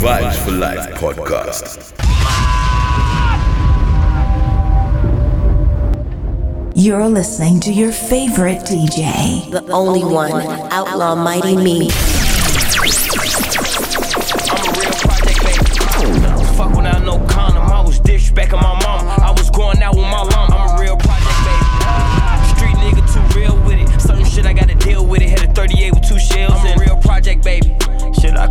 Vibes for Life podcast. You're listening to your favorite DJ, the only one, Outlaw Mighty Me.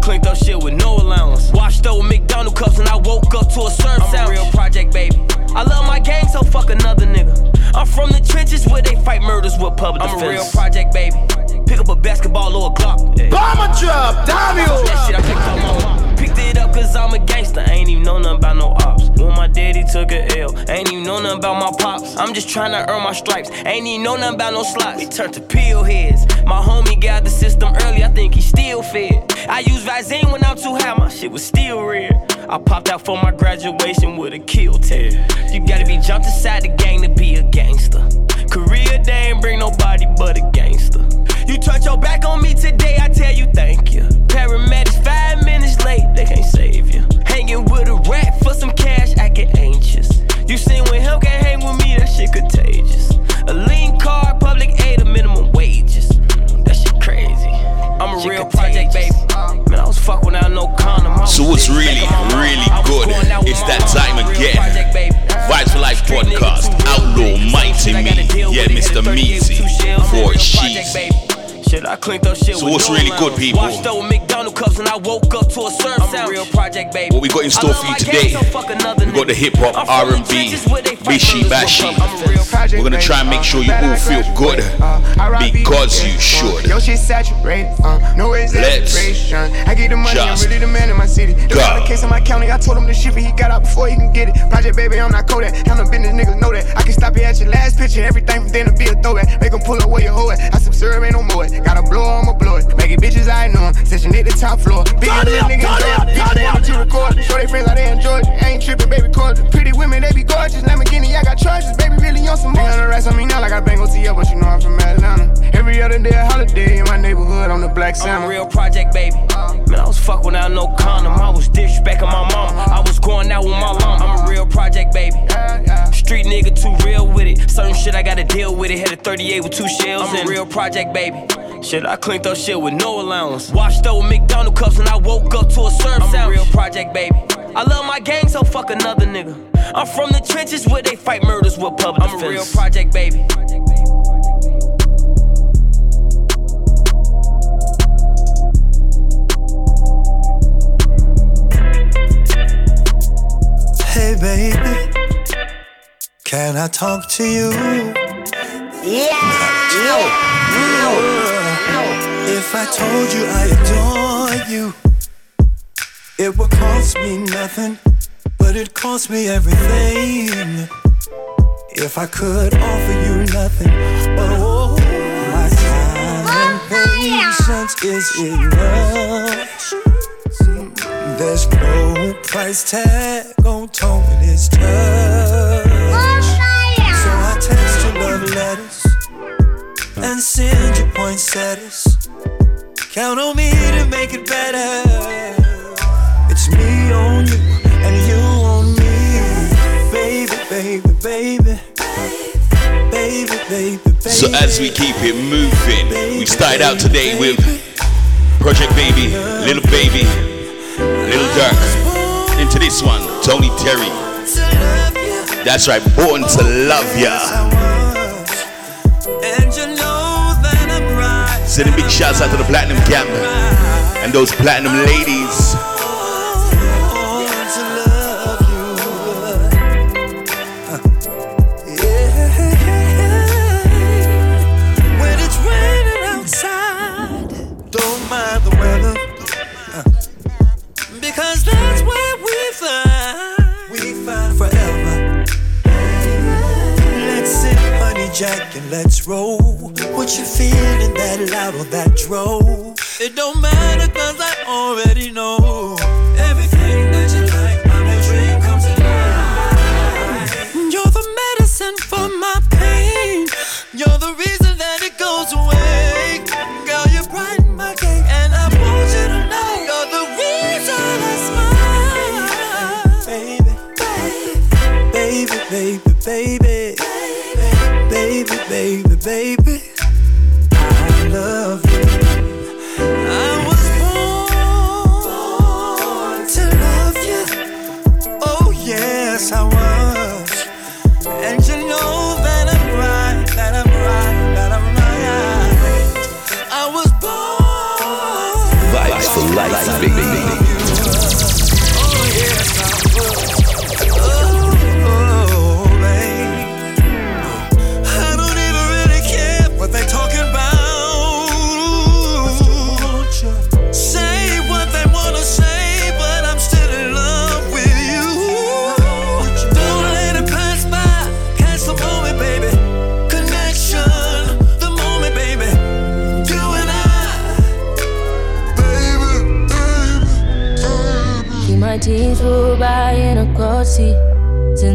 Cleaned up shit with no allowance. Washed up with McDonald cups and I woke up to a serve I'm a real project baby. I love my gang, so fuck another nigga. I'm from the trenches where they fight murders with public I'm defense. a real project baby. Pick up a basketball or a Glock. Bomber drop, damn you. That shit I picked up mom. Picked it up cause I'm a gangster. Ain't even know nothing about no ops. When my daddy took a L, ain't even know nothing about my pops. I'm just trying to earn my stripes. Ain't even know nothing about no slots. We turned to peel heads. My homie got the system early, I think he still fed. I use Visine when I'm too high, my shit was still red. I popped out for my graduation with a kill tear. You gotta be jumped inside the gang to be a gangster. Career, they ain't bring nobody but a gangster. You touch your back on me today, I tell you thank you. Paramedics five minutes late, they can't save you. Hanging with a rat for some cash, acting anxious. You seen when him can't hang with me, that shit contagious. A lean card, public aid, a minimum wages. That shit crazy. I'm a shit real contagious. project baby. Man, I was fuck without no condom. So what's really, really good It's that time again. Vibes for Life podcast. Outlaw Mighty Me. Yeah, Mr. Meezy. For Sheezy. Shit, I cleaned up shit so what's really good, people? Washed up McDonald cups and I woke up to a surf I'm a real project, baby. What we got in store for you today? We got the hip hop, R&B, Bishi Bashi. We're gonna try and make sure you all feel good because you should. Yo, shit saturated. Uh, no exaggeration. I get the money, I'm really the man in my city. The case in my county, I told him to ship it. He got out before he can get it. Project baby, I'm not Kodak. I'm the business niggas know that. I can stop you at your last picture. Everything from then to be a throwback. Make him pull up where you hold it. I subserve, ain't no more. Gotta blow, I'ma blow it. Make it bitches, I know them. Session hit the top floor. Big little niggas, bitches to record. Show they friends how they enjoy it. Ain't tripping, baby, cause pretty women, they be gorgeous. Lamborghini, I got charges, baby, really on some more. 300 racks on me now, like I bang OTL, but you know I'm from Atlanta. Every other day, a holiday in my neighborhood, I'm the black Santa. I'm a real project, baby. Man, I was fuck without no condom. I was disrespecting my mom. I was going out with my mom. I'm a real project, baby. Street nigga, too real with it. Certain shit I gotta deal with it. Had a 38 with two shells. I'm a real project, baby. Shit, I cleaned up shit with no allowance. Washed up with McDonald cups and I woke up to a serve I'm a real project, baby. I love my gang, so fuck another nigga. I'm from the trenches where they fight murders with public I'm defense. a real project, baby. Hey baby, can I talk to you? Yeah, yeah. If I told you I adore you, it would cost me nothing, but it cost me everything. If I could offer you nothing, oh, my time and patience is enough. There's no price tag on Tony's touch. So and send you poinsettias. Count on me to make it better. It's me on you and you on me, baby, baby, baby. Baby, baby, baby. So as we keep it moving, we started out today with Project Baby, Lil Baby, Lil Durk. Into this one, Tony Terry. That's right, Born to Love Ya. Sending big shouts out to the Platinum Camp and those Platinum ladies. Want to love you when it's raining outside Don't mind the weather Because that's what we find forever Let's sit money Jack and let's roll. What you feeling that loud or that drove? It don't matter cause I already know. Everything that you like, my dream comes alive. You're the medicine for my pain. You're the reason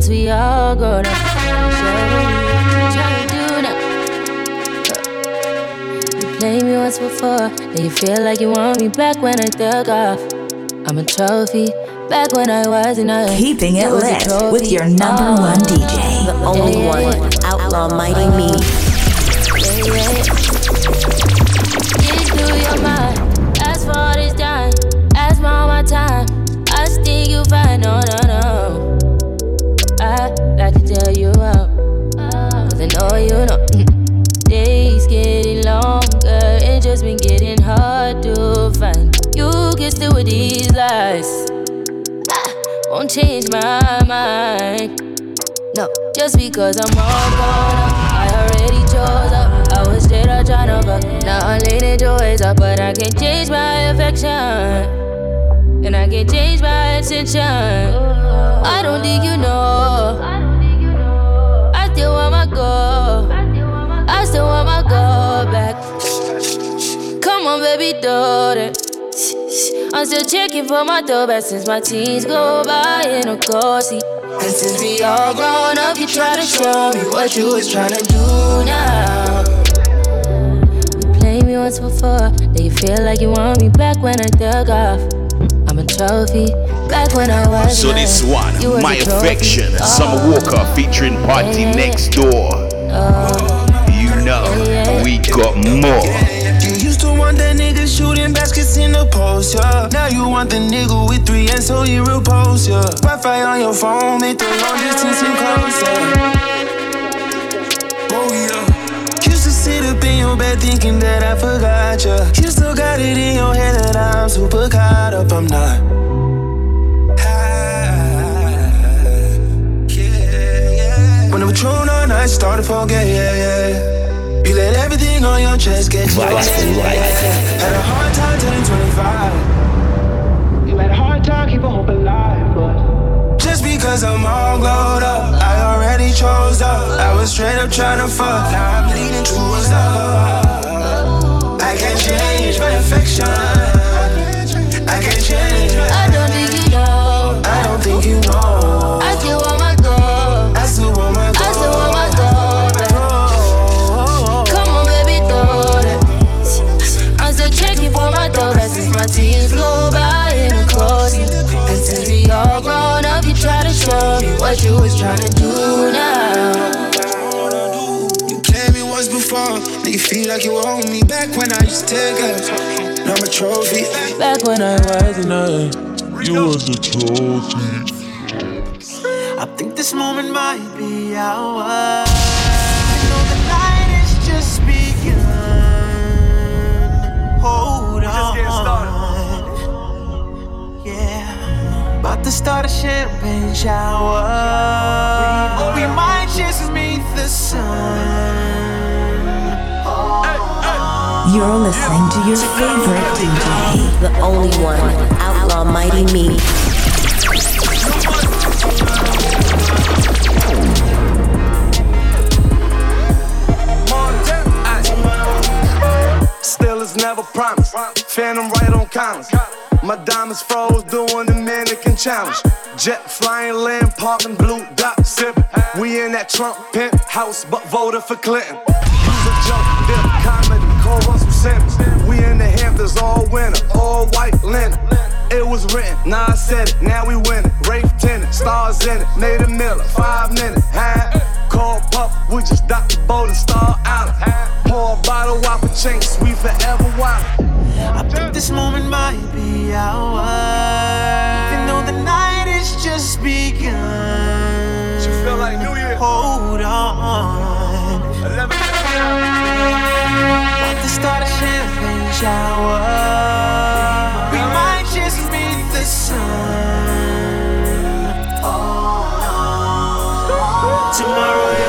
Since we all grown up, trying to do now. You played me once before, now you feel like you want me back when I took off. I'm a trophy, back when I wasn't a Keeping it lit with your number one oh. DJ. The only yeah, yeah, one, Outlaw Mighty Me. Can still with these lies. I won't change my mind. No, just because I'm all gone up, I already chose up. I was straight up trying fuck. Now I'm leaning towards up, but I can't change my affection and I can't change my attention. I don't think you know. I still want my go. I still want my go back. Come on, baby, do it. I'm still checking for my door back since my teens go by in a car seat. And since we all grown up, you try to show me what you was trying to do now. You played me once before, now you feel like you want me back when I dug off. I'm a trophy. Back when I was So this one, My Affection, oh. Summer Walker featuring Party yeah. Next Door. Oh. Know, we got more. You used to want that nigga shooting baskets in the post, yeah. Now you want the nigga with three and so you repose, yeah. Wi-Fi on your phone, make the long distance seem closer. Oh yeah. Used to sit up in your bed thinking that I forgot ya. You still got it in your head that I'm super caught up. I'm not. When the patrol on, I started forget, yeah, yeah. You let everything on your chest get you Vibes for life. Had a hard time turning 25. You had a hard time keeping hope alive, but just because I'm all glowed up, I already chose up. I was straight up trying to fuck, now I'm leaning towards love. I can't change my affection. I can't change my Now feel like you own me back when I used to take it. Now I'm a trophy. Back when I wasn't a, you was a trophy. I think this moment might be ours. You know the night is just begun. Hold on. Just getting started. Yeah. About to start a champagne shower. Or we might just meet the sun. You're listening to your favorite DJ. The only one, Outlaw Mighty Me. Still is never promised. Phantom right on commas. My diamonds froze doing the mannequin challenge. Jet flying, land parking, blue dot sip. We in that Trump penthouse, but voted for Clinton. Use a joke, dip Simmons. We in the Hamptons all winter, all white linen. It was written, now I said it, now we winning. Rafe Tennant, stars in it, Nathan Miller, five minutes. Huh? Call Pup, we just boat and star out. Paul Bottle whopper chains, we forever wild. I think this moment might be ours. Even though the night is just begun. You feel like New Year? Hold on. Start a champagne shower. We might just meet the sun. Tomorrow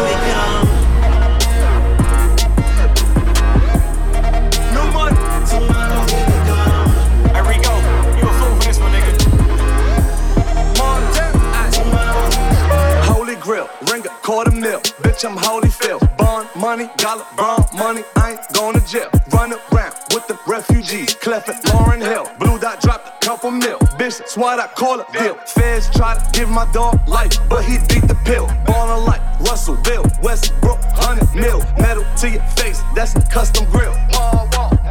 quarter mil. Bitch, I'm holy Phil. Bond money, dollar, bond money. I ain't going to jail. Run around with the refugees. Clef at Lauryn Hill. Blue dot dropped a couple mil. Bitch, that's what I call a deal. Feds try to give my dog life, but he beat the pill. Ballin' like Russell, Bill, Westbrook, 100 mil. Metal to your face, that's a custom grill.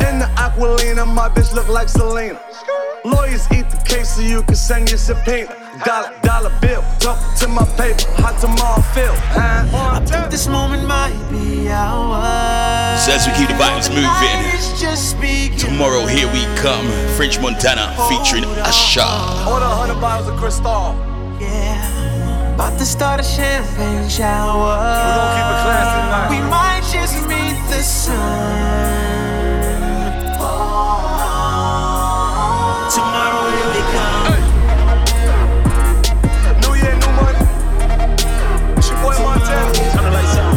In the Aquilina, my bitch look like Selena. Lawyers eat the case so you can send your subpoena. Dollar, dollar bill, talk to my paper, hot tomorrow feel. I think this moment might be ours. So as we keep the vibes moving, tomorrow here we come. French Montana featuring Usher. Order 100 bottles of Cristal. Yeah. About to start a champagne shower. We gon' keep it classy tonight. We might just meet the sun. Tomorrow here we come. New year, new money. It's your boy Montana. Turn the lights on.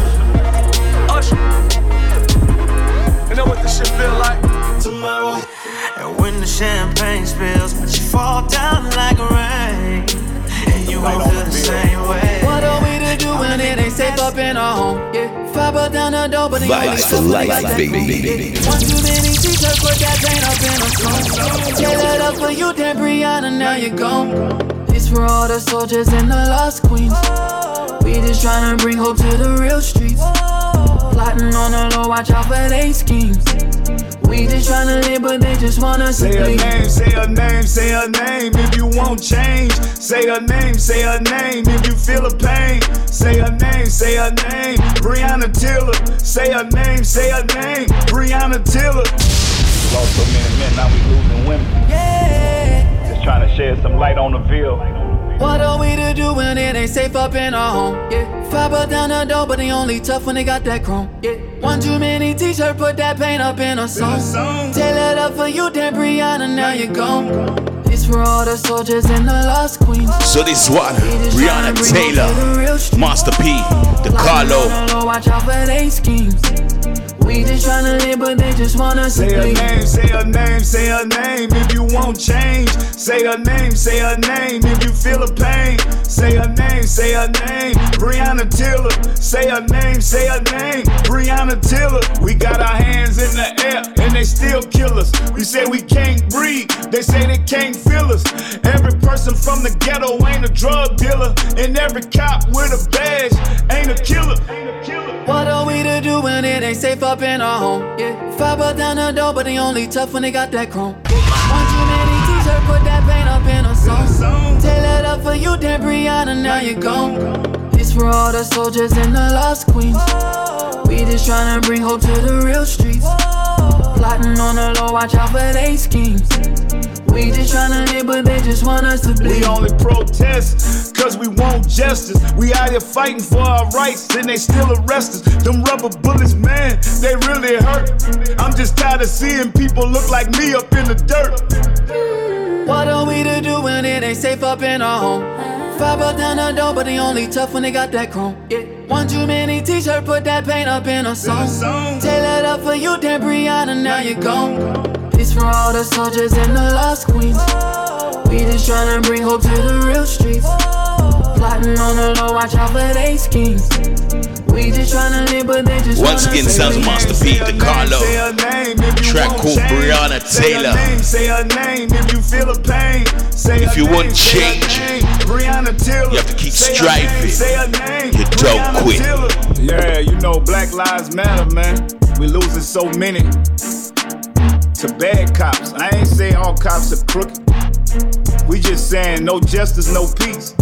Usher. You know what this shit feel like? Tomorrow. And when the champagne spills, but you fall down like rain. And you won't feel the same way. What are we to do when it ain't safe up in our home? Yeah. Fiber down the door, but the only Vibes for life, baby. One too many t-shirts, put that paint up in a song. Tear that up for you, then Breonna, now you're gone. This for all the soldiers and the lost queens. We just tryna bring hope to the real streets. Plotting on the low, watch out for they schemes. We just tryna live, but they just wanna Say her name, say her name, say her name if you won't change. Say her name, say her name if you feel the pain. Say her name, say her name, Breonna Taylor. Say her name, say her name, Breonna Taylor. We lost so many men, now we losing women. Yeah. Just trying to shed some light on the veil. What are we to do when it ain't safe up in our home? Yeah. Fiber down the door, but they only tough when they got that chrome. Yeah. One too many t-shirt, put that paint up in a song. Tear it up for you, then Breonna, now you're gone. This for all the soldiers and the lost queens. So this one, Breonna Taylor, Master P, the Carlo. Watch out for they schemes. We just tryna live, but they just wanna Say her name, say her name, say her name if you won't change. Say her name, say her name if you feel the pain. Say her name, say her name, Breonna Taylor. Say her name, say her name, Breonna Taylor. We got our hands in the air and they still kill us. We say we can't breathe, they say they can't feel us. Every person from the ghetto ain't a drug dealer, and every cop with a badge ain't a killer. What are we to do when it ain't safe up in our home? Yeah. Fiber down the door, but they only tough when they got that chrome. One too many t-shirt, put that paint up in a song. Tear it up for you, then Breonna, now you're gone. This for all the soldiers and the lost queens. We just tryna bring hope to the real streets. Plotting on the low, watch out for they schemes. We just tryna live, but they just want us to bleed. We only protest cause we want justice. We out here fighting for our rights, and they still arrest us. Them rubber bullets, man, they really hurt. I'm just tired of seeing people look like me up in the dirt. What are we to do when it ain't safe up in our home? Fiber down the door, but they only tough when they got that chrome. Yeah. One too many t-shirt, put that paint up in a song. It up for you, then Breonna, now you're gone. Peace for all the soldiers and the lost queens. We just tryna bring hope to the real streets. Plotting on the low, watch out for they schemes. We just tryna live, but they just Once again, sounds of bleed. Master P, the Carlo. Track called Breonna Say Taylor. say her name if you feel the pain. Say If you want change, name, Breonna Taylor. you have to keep Say her name, striving. Say her name, You don't Breonna quit. Taylor. Yeah, you know Black Lives Matter, man. We losing so many to bad cops. I ain't saying all cops are crooked. We just saying no justice, no peace.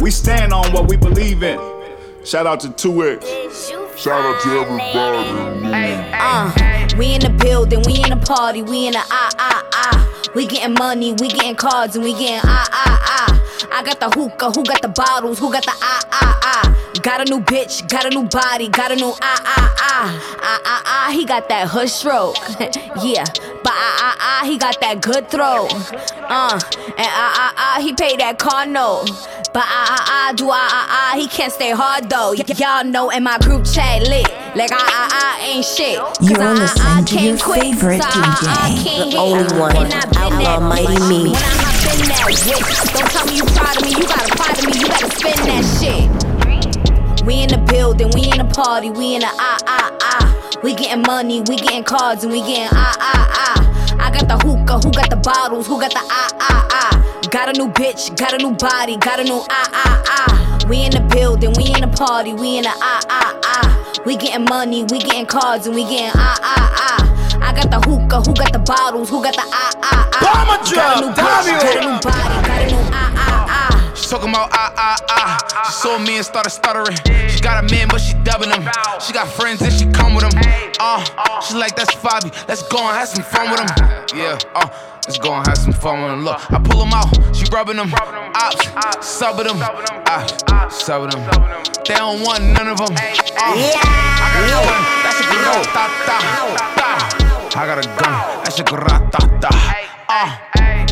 We stand on what we believe in. Shout out to 2X. Shout out to everybody. Uh, we in the building, we in the party, we in the ah ah ah. We getting money, we getting cards, and we getting ah ah ah. I got the hookah, who got the bottles, who got the ah ah ah. Got a new bitch, got a new body, got a new ah ah ah. Ah ah ah, he got that hood stroke. yeah, but ah ah ah, he got that good throw. Uh, and ah ah ah, he paid that car note. But ah ah ah, do ah ah ah, he can't stay hard though. Y- y'all know in my group chat lit. Like ah ah ah ain't shit. Cause You're ah, ah, listening ah to your can't quit, favorite so ah, ah, DJ. can't The hit. only one, And I been Outlaw that Mighty bitch. Me. Whip, don't tell me you proud of me. You gotta pride of me. You gotta spin that shit. We in the building, we in the party, we in the ah ah ah. We getting money, we getting cards, and we getting ah ah ah. I got the hookah, who got the bottles, who got the ah ah ah. Got a new bitch, got a new body, got a new ah ah ah. We in the building, we in the party, we in the ah ah ah. We getting money, we getting cards, and we getting ah ah ah. I got the hookah, who got the bottles, who got the ah ah ah. Bomber Got a new bitch, got a new body, got a new ah ah ah. She talking about ah ah ah. She saw me and started stuttering. She got a man, but she dubbing him. She got friends and she come with them. Uh, she like that's Fabi. Let's go and have some fun with him. Yeah, uh, let's go and have some fun with him. Look, I pull him out. She rubbing them. Ops, subbing them. Ops, subbing them. They don't want none of them. Uh, I got a gun. That's a grata. I got a gun. That's a grata. Uh.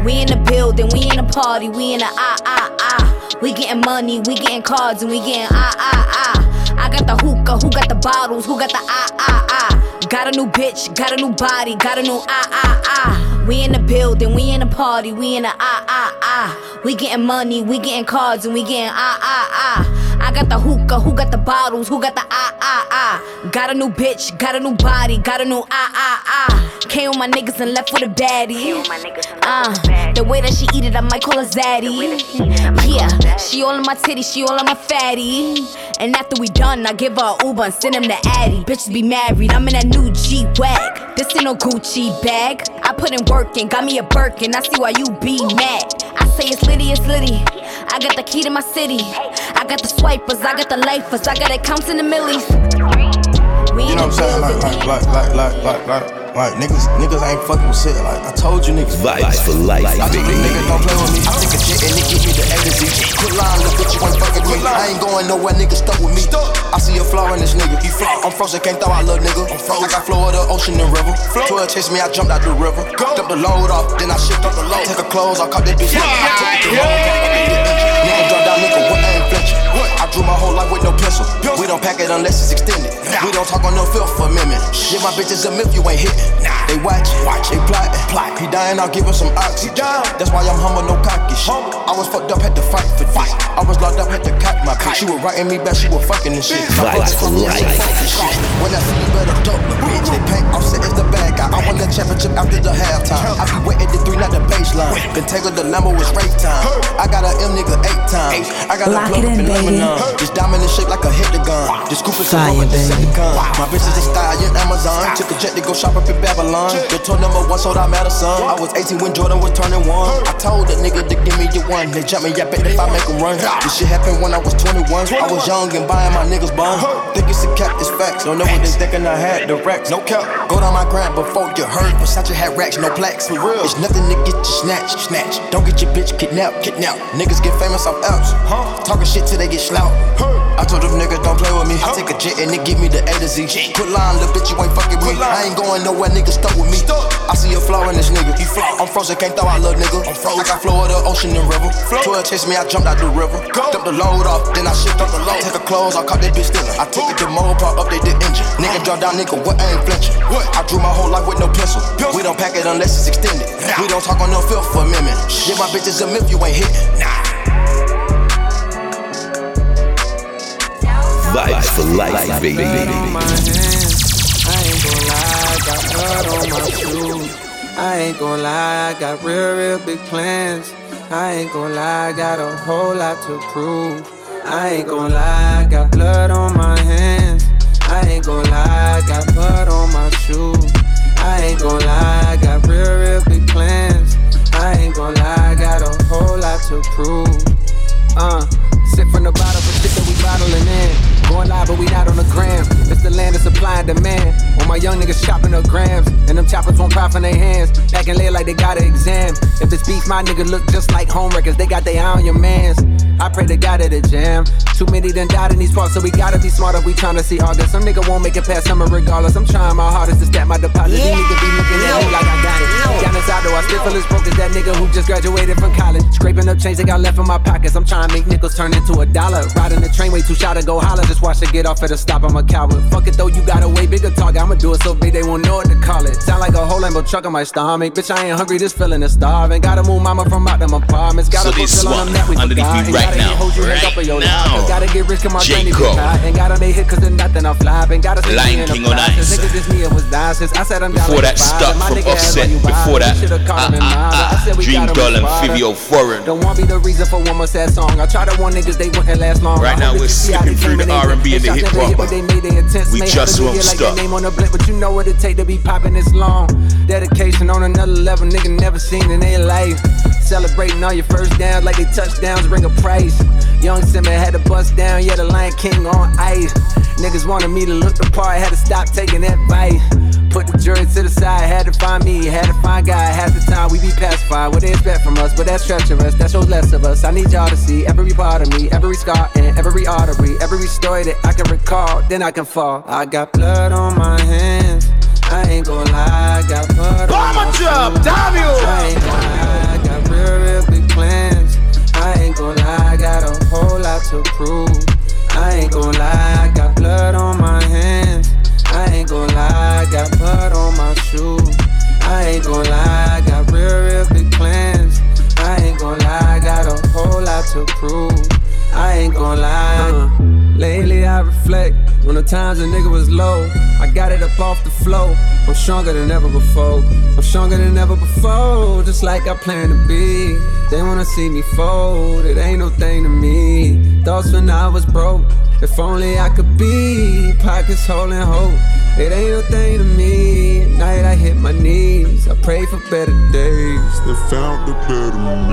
We in the building, we in the party, we in the ah ah ah. We getting money, we getting cards, and we getting ah ah ah. I got the hookah, who got the bottles, who got the ah ah ah. Got a new bitch, got a new body, got a new ah ah ah. We in the building, we in the party, we in the ah ah ah. We getting money, we getting cards, and we getting ah ah ah. I got the hookah, who got the bottles, who got the ah ah ah. Got a new bitch, got a new body, got a new ah ah ah. Came with my niggas and left with a baddie. Uh, the way that she eat it, I might call her zaddy. Yeah, she all in my titty, she all in my fatty. And after we done, I give her a Uber and send him to Addy. Bitches be married, I'm in that new G wag. This ain't no Gucci bag. I put in work and got me a Birkin. I see why you be mad. I say it's Liddy, it's Liddy. I got the key to my city. I got the swipers, I got the lifers, I got accounts in the millies. We You know what I'm saying? Like, like, like, like, like, like, like, like niggas, niggas ain't fucking with shit. Like, I told you niggas. Vibes for life, I told you baby. niggas don't play with me. I take a jet and they give me the A to Z. Quit lying, look bitch, you ain't fucking with me. I ain't going nowhere, niggas stuck with me. I see a flaw in this nigga. He flaw. I'm frozen, can't throw out little nigga. I'm frozen. I got Florida, ocean, and river. 12 chase me, I jumped out the river. Dumped the load off, then I shipped up the load. Take her clothes, I caught that bitch. Nigga drop down, nigga, what ain't flinching? I drew my whole life with no pencil. We don't pack it unless it's extended. We don't talk on no Fifth Amendment. Give my bitches a myth, you ain't hitting. They watch, watch, they plot, plot. He dying, I'll give him some oxygen. That's why I'm humble, no cocky shit. I was fucked up, had to fight for this. I was locked up, had to cut my bitch. She was writing me back, she was fucking and shit. My Vibes brother for told me I life. ain't fucking shit. When I see you better duck the bitch. They paint offset is the bad guy. I won the championship after the halftime. I be waiting the three, not the baseline. Been tangled, the Lambo was rape time. I got a M nigga eight times. I got Lock a it plug in, up in baby. Lebanon. This diamond is shaped like a heptagon. This Cooper Fire, Silver with the baby. Decepticon. My bitch is a stallion, Amazon. Took a jet to go shop up in Babylon. The tour number one sold out Madison. I was 18 when Jordan was turning one. I told the nigga to give me your one. They jump me, I bet if I make them run. This shit happened when I was 21. I was young and buying my niggas bun. Think it's a cap, it's facts. Don't know what they thinking I had the racks. No cap. Go down my grind before you heard. Versace had racks, no plaques. For real. It's nothing to get you snatched, snatch. Don't get your bitch kidnapped, kidnapped. Niggas get famous off apps. Talking shit till they get slout. I told them niggas don't play with me. I take a jet and they give me the A to Z. Quit lying, little bitch, you ain't fucking with me. I ain't going nowhere, niggas stuck with me. I see a flaw in this nigga. He flaw. I'm frozen, can't throw out little nigga. I'm frozen. I got Florida, ocean, and river. 12 chase me, I jumped out the river. Dumped the load off, then I shipped up the load. Take her clothes, I caught that bitch stealing. I took it to mold part, update the engine. Nigga drop down, nigga, what I ain't flinching. I drew my whole life with no pencil. We don't pack it unless it's extended. We don't talk on no Fifth Amendment. Give my bitches a myth, you ain't hitting. Nah. Vibes for life, baby. I ain't gon' lie, got blood on my shoes. I ain't gon' lie, I got real, real big plans. I ain't gon' lie, I got a whole lot to prove. I ain't gon' lie, I got blood on my hands. I ain't gon' lie, I got blood on my shoes. I ain't gon' lie, I got real, real big plans. I ain't gon' lie, I got a whole lot to prove. Uh, sip from the bottle, but shit that we bottling in. Going live, but we not on the gram. It's high demand. When my young niggas chopping up grams, and them choppers won't pop in their hands. Back and lay like they got an exam. If it's beef, my nigga look just like home. They got their eye on your mans. I pray to God at a jam. Too many done died in these parts, so we gotta be smart if we tryna see August. Some nigga won't make it past summer regardless. I'm trying my hardest to stack my deposit. Yeah. These niggas be looking at me like I got it. Down inside though, I still feel as broke as that nigga who just graduated from college. Scraping up change they got left in my pockets. I'm trying to make nickels turn into a dollar. Riding the train way too shy to go holler. Just watch it get off at a stop. I'm a coward. Fuck it though, you got a way bigger target. I'ma do it so big they won't know what to call it. Sound like a whole Lambo truck on my stomach. Bitch, I ain't hungry, this feeling is starving. Gotta move mama from out them apartments. Gotta so one underneath me right now. Right now. Gotta get rich, cause my J. Cole. And got on they hit cause there's nothing I'm flopping. Gotta stay Lion King on ice. Niggas just me, it was dying since I said I'm down Before that stuff from Offset. Before that, uh, uh, uh, Dream Doll and Fivio Foreign. Don't want be the reason for one more sad song. I try to warn niggas they wouldn't last long. Right now we're skipping through the R&B and the hip hop. We just won't stop. Name on the blimp, but you know what it take to be popping this long. Dedication on another level, nigga never seen in their life. Celebrating all your first downs like they touchdowns, bring a price. Young Simba had to bust down, yeah, the Lion King on ice. Niggas wanted me to look the part, had to stop taking advice. Put the jury to the side, had to find me, had to find God. Half the time we be pacified, what they expect from us, but that's treacherous, that shows less of us. I need y'all to see every part of me, every scar and every artery, every story that I can recall, then I can fall. I got blood on my hands. I ain't gon' lie, I got blood on my job, damn you! I ain't gon' lie, I got real, real big plans. I ain't gon' lie, I got a whole lot to prove. I ain't gon' lie, I got blood on my hands. I ain't gon' lie, I got blood on my shoes. I ain't gon' lie, got real, real big plans. I ain't gon' lie, I got a whole lot to prove. I ain't gon' lie. Uh, lately I reflect on the times a nigga was low. I got it up off the flow. I'm stronger than ever before. I'm stronger than ever before. Just like I plan to be. They wanna see me fold. It ain't no thing to me. Thoughts when I was broke. If only I could be. Pockets holding hope. It ain't no thing to me. At night I hit my knees. I pray for better days. They found the better me.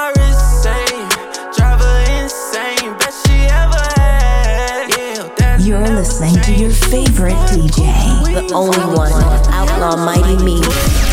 listening to your favorite DJ. The only one, Outlaw Mighty Me.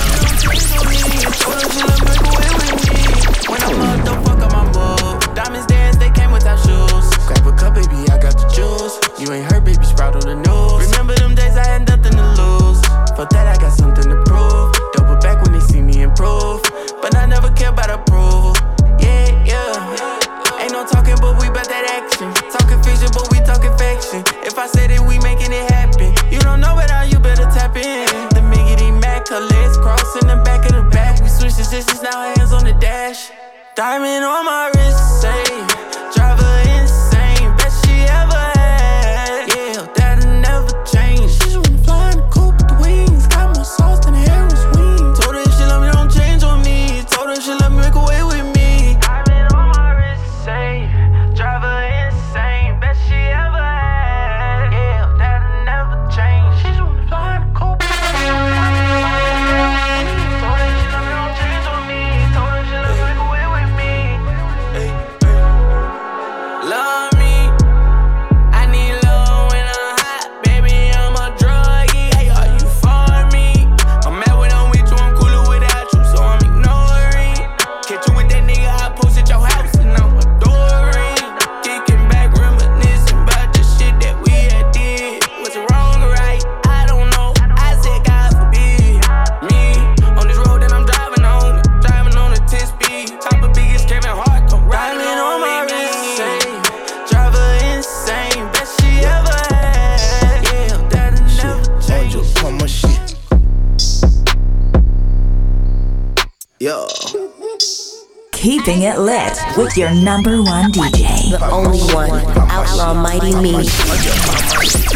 Number one DJ. The only one, Outlaw Mighty Me. shit, my shit.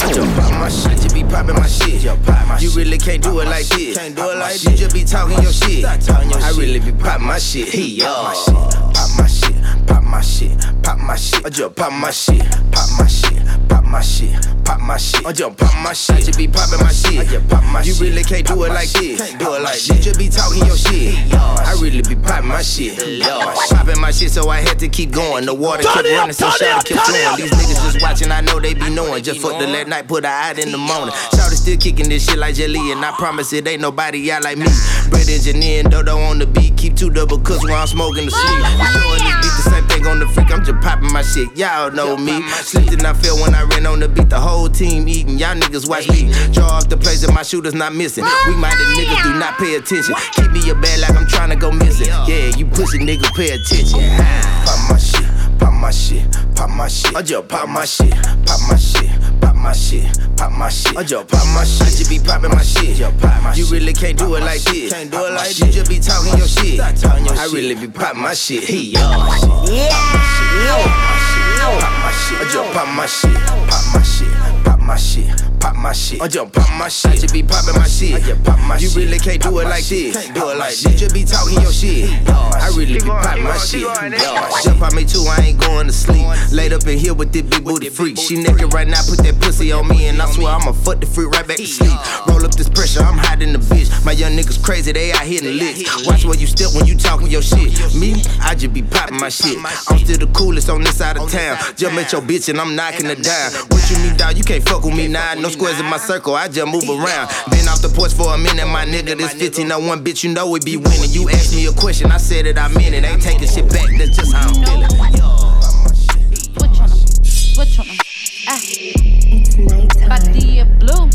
I just pop my shit. I just be popping my shit. You really can't do it like this. Can't do it like this. You just be talking your shit. I really be popping my shit. Popping my shit. Popping my shit, so I had to keep going. The water kept running, so shout kept flowing. These niggas just watching, I know they be knowing. Just fuck the late night, put her out in the morning. Shout still kicking this shit like jelly, and I promise it ain't nobody out like me. Bread engineer and Dodo on the beat, keep two double cuts while I'm smoking the sleep. Thing on the freak, I'm just popping my shit. Y'all know me. Slipped and I fell when I ran on the beat. The whole team eating, y'all niggas watch me. Draw off the place and my shooters not missing. We minded niggas do not pay attention. Keep me a bad like I'm trying to go missing. Yeah, you pussy niggas pay attention. Pop my shit, pop my shit, pop my shit. I just pop my shit, pop my shit, pop my shit, pop my shit. I just pop my shit. I just be popping my shit. You really can't do it like this. Can't do it like this. You just be talking your shit. I really be popping my shit. Hey, yo. Yeah. Pop my shit. I just pop my shit. Pop my shit. Pop my shit. Pop my shit. I just pop my shit. I just be popping my shit. I just pop my you shit. really can't do it like this. Do it like this. You just be talking your shit. I really be popping my shit. Jump on me too, I ain't going to sleep. Laid up in here with this big booty freak. She naked right now, put that pussy on me, and I swear I'ma fuck the freak right back to sleep. Roll up this pressure, I'm hiding the bitch. My young niggas crazy, they out hitting licks. Watch where you step when you talking your shit. Me, I just be popping my shit. I'm still the coolest on this side of town. Jump at your bitch and I'm knocking her down. What you mean, dog? You can't fuck with me now. No squares in my circle, I just move around. Been off the porch for a minute, my nigga. This 1501 bitch, you know we be winning. You asked me a question, I said it, I meant it. Ain't taking shit back, that's just how I'm feeling. Switch on them, switch on them. Ah. Body blue.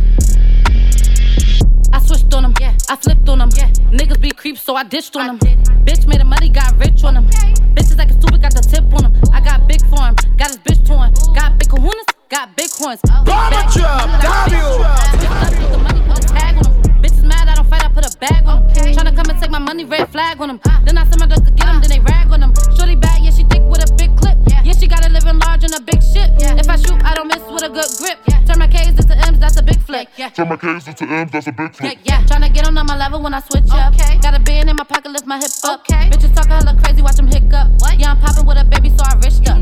I switched on them, yeah. I flipped on them, yeah. Niggas be creeps, so I ditched on them. Bitch made the money, got rich on them. Bitches like a stupid, got the tip on them. I got big for him, got his bitch torn. Got big kahunas, got big horns. Bomber drop, Bitches mad, I don't fight, I put a bag on them. Tryna come and take my money, red flag on them. Then I send my dogs to get them, then they rag on them. Shorty bad, yeah, she thick with a big clip. Yeah, she got a living large and a big shit. If I shoot, I don't miss with a good grip. Turn my K's into M's, that's a big flick. Turn my K's into M's, that's a big flick. Yeah, yeah. Tryna get on on my level when I switch up. Got a band in my pocket, lift my hip up. Bitches talk hella crazy, watch them hiccup. Yeah, I'm popping with a baby, so I risked up.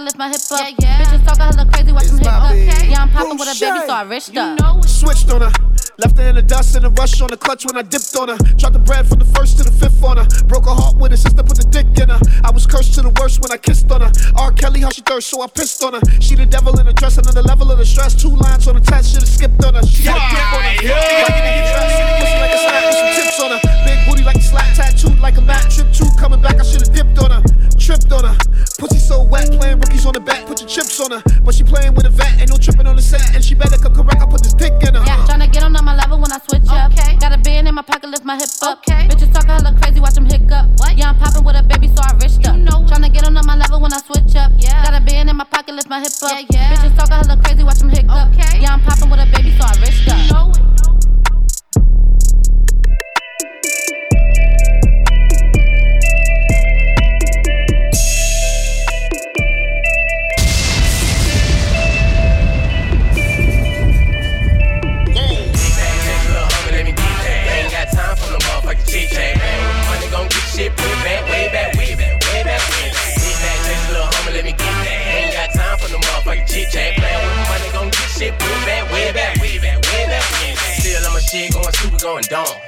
Band in my pocket, lift my hip up. Bitches talk hella crazy, watch them hiccup. Yeah, I'm popping with a baby, so I risked up. Switched on her. Left her in the dust and a rush on the clutch when I dipped on her. Dropped the bread from the first to the fifth on her. Broke her heart with her sister, put the dick in her. I was cursed to the worst when I kissed on her. R. Kelly, how she thirst, so I pissed on her. She the devil in a dress, another level of the stress. Two lines on the test, should've skipped on her. She got a grip on her. Yeah. Like a nigga dressed, pussy like a snack with some tips on her. Big booty like a slap, tattooed like a mat. Trip two coming back, I should've dipped on her. Tripped on her. Pussy so wet, playing rookies on the back, put your chips on her. But she playing with a vat, ain't no tripping on the set. And she better come correct, I put this dick in her. Yeah, tryna get on on my level when I switch up. Okay. Got a band in my pocket, lift my hip up. Okay. Bitches talk hella crazy, watch them hiccup. What? Yeah, I'm popping with a baby, so I risked up. Tryna get on on my level when I switch up. Yeah. Got a band in my pocket, lift my hip up. Yeah. Bitches talk a hella crazy, watch them hiccup. Yeah, I'm popping with a baby, so I risked up. Ain't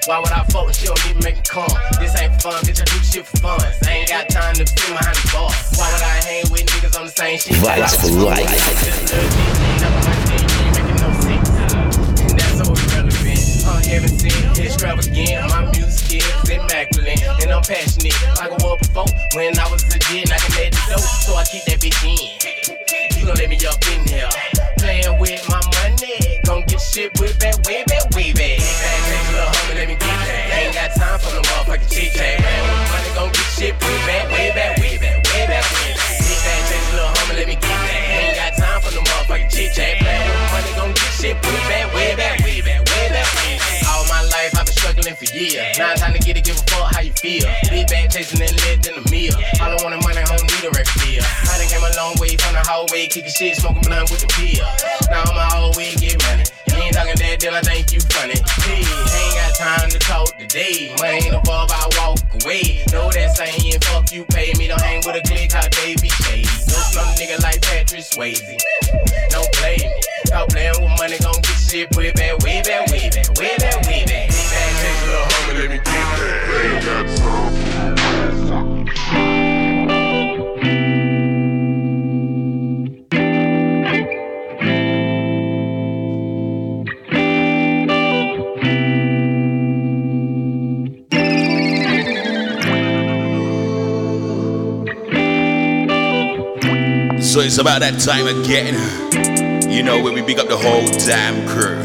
Why would I fuck with shit, don't even make it come? This ain't fun, bitch, I do shit for fun. I ain't got time to feel behind the bar. Why would I hang with niggas on the same shit? Vibes for life. And that's so irrelevant. Heaven sent, extravagant. My music is immaculate. And I'm passionate, like I was before. When I was a kid, I can let it go. So I keep that bitch in. You gon' let me up in here. Playing with my money. Gon' get shit way back, way back, way way back, way back, way back, way back, way back. Bad bitch, little homie, let me get that. Ain't got time for no motherfucking chit chat. Playing money, gon' get shit way back, way back, way back, way back, back. All my life I've been struggling for years. Now time to get it, give a fuck how you feel. Big bag chasing and lit in the meal. All I want is money, a deal. A long way hallway, kicking shit, smoking blunt with the pill. Now I'm hallway, get money. You ain't talking that, then I think you funny. Hey, ain't got time to talk today. Money ain't above, I walk away. Know that saying, fuck you, pay me. Don't hang with a click, how they be shady. Smell a nigga like Patrick Swayze. Don't play me. Stop playing with money, gon' get shit, put it back, way back, way back, way back, way back. Way back, little homie, let me get that. Ain't got time. It's about that time again. You know, where we big up the whole damn crew.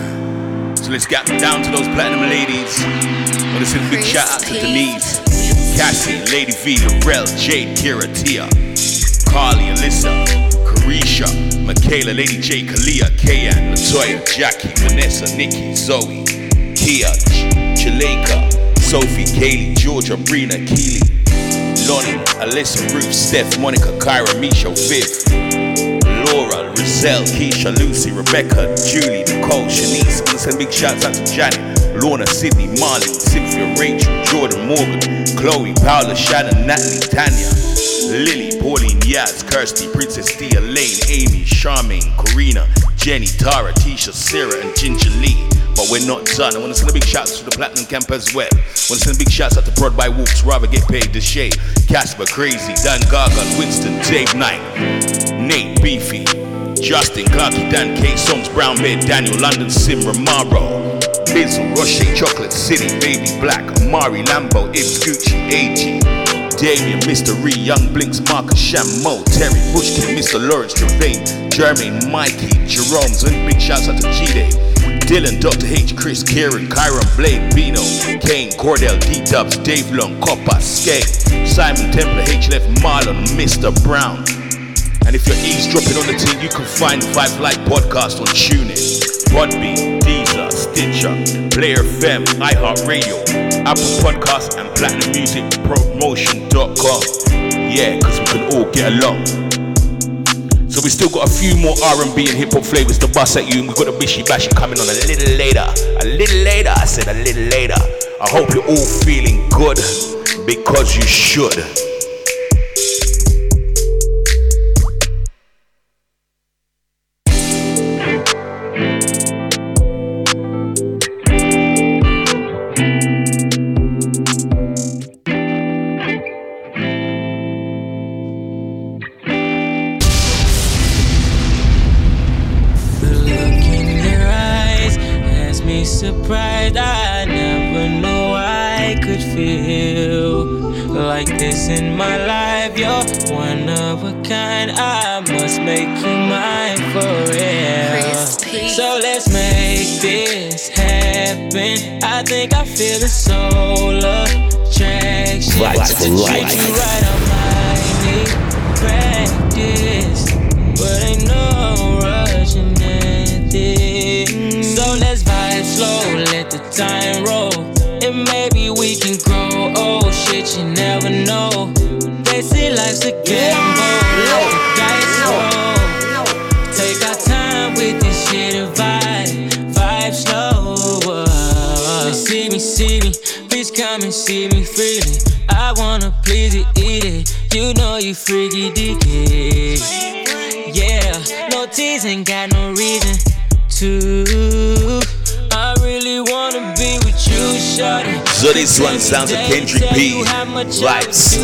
So let's get down to those platinum ladies. I want to send a big shout out to Denise, Cassie, Lady V, Lorel, Jade, Kira, Tia, Carly, Alyssa, Carisha, Michaela, Lady J, Kalia, Kayan, Latoya, Jackie, Vanessa, Nikki, Zoe, Kia, Jaleka, Sophie, Kaylee, Georgia, Brina, Keely, Lonnie, Alyssa, Ruth, Steph, Monica, Kyra, Misha, Viv, Rizelle, Keisha, Lucy, Rebecca, Julie, Nicole, Shanice. And send big shouts out to Janet, Lorna, Sydney, Marley, Cynthia, Rachel, Jordan, Morgan, Chloe, Paula, Shannon, Natalie, Tanya, Lily, Pauline, Yaz, Kirsty, Princess Dia, Lane, Amy, Charmaine, Karina, Jenny, Tara, Tisha, Sarah, and Ginger Lee but we're not done. I want to send a big shout out to the Platinum Camp as well. I want to send a big shout out to Broad by Walks, Rather Get Paid, The Shade, Casper, Crazy, Dan Gargan, Winston, Dave Knight, Nate, Beefy, Justin, Clarky, Dan K, Songs, Brown Bear, Daniel, London, Sim, Romaro, Bizzle, Roche, Chocolate City, Baby Black, Amari, Lambo, Ibs, Gucci, AG. Damien. Ree, Young Blinks, Marcus, Shamo, Terry, Bushkin, Mr. Lawrence, Gervain, Jermaine, Mikey, Jerome's, and big shouts out to G-Day. Dylan, Dr. H, Chris, Kieran, Kyron, Blade, Bino, Kane, Cordell, D Dubs, Dave Long, Copper, Skate, Simon Templar, H Marlon, Mr. Brown. And if you're eavesdropping on the team, you can find Five Light Podcast on TuneIn, Podbean, Deezer, Stitcher, Player FM, iHeartRadio, Apple Podcasts, and PlatinumMusicPromotion.com. Yeah, because we can all get along. So we still got a few more R&B and hip hop flavors to bust at you. And we got a Bishi Bashi coming on a little later. A little later. I said a little later. I hope you're all feeling good because you should.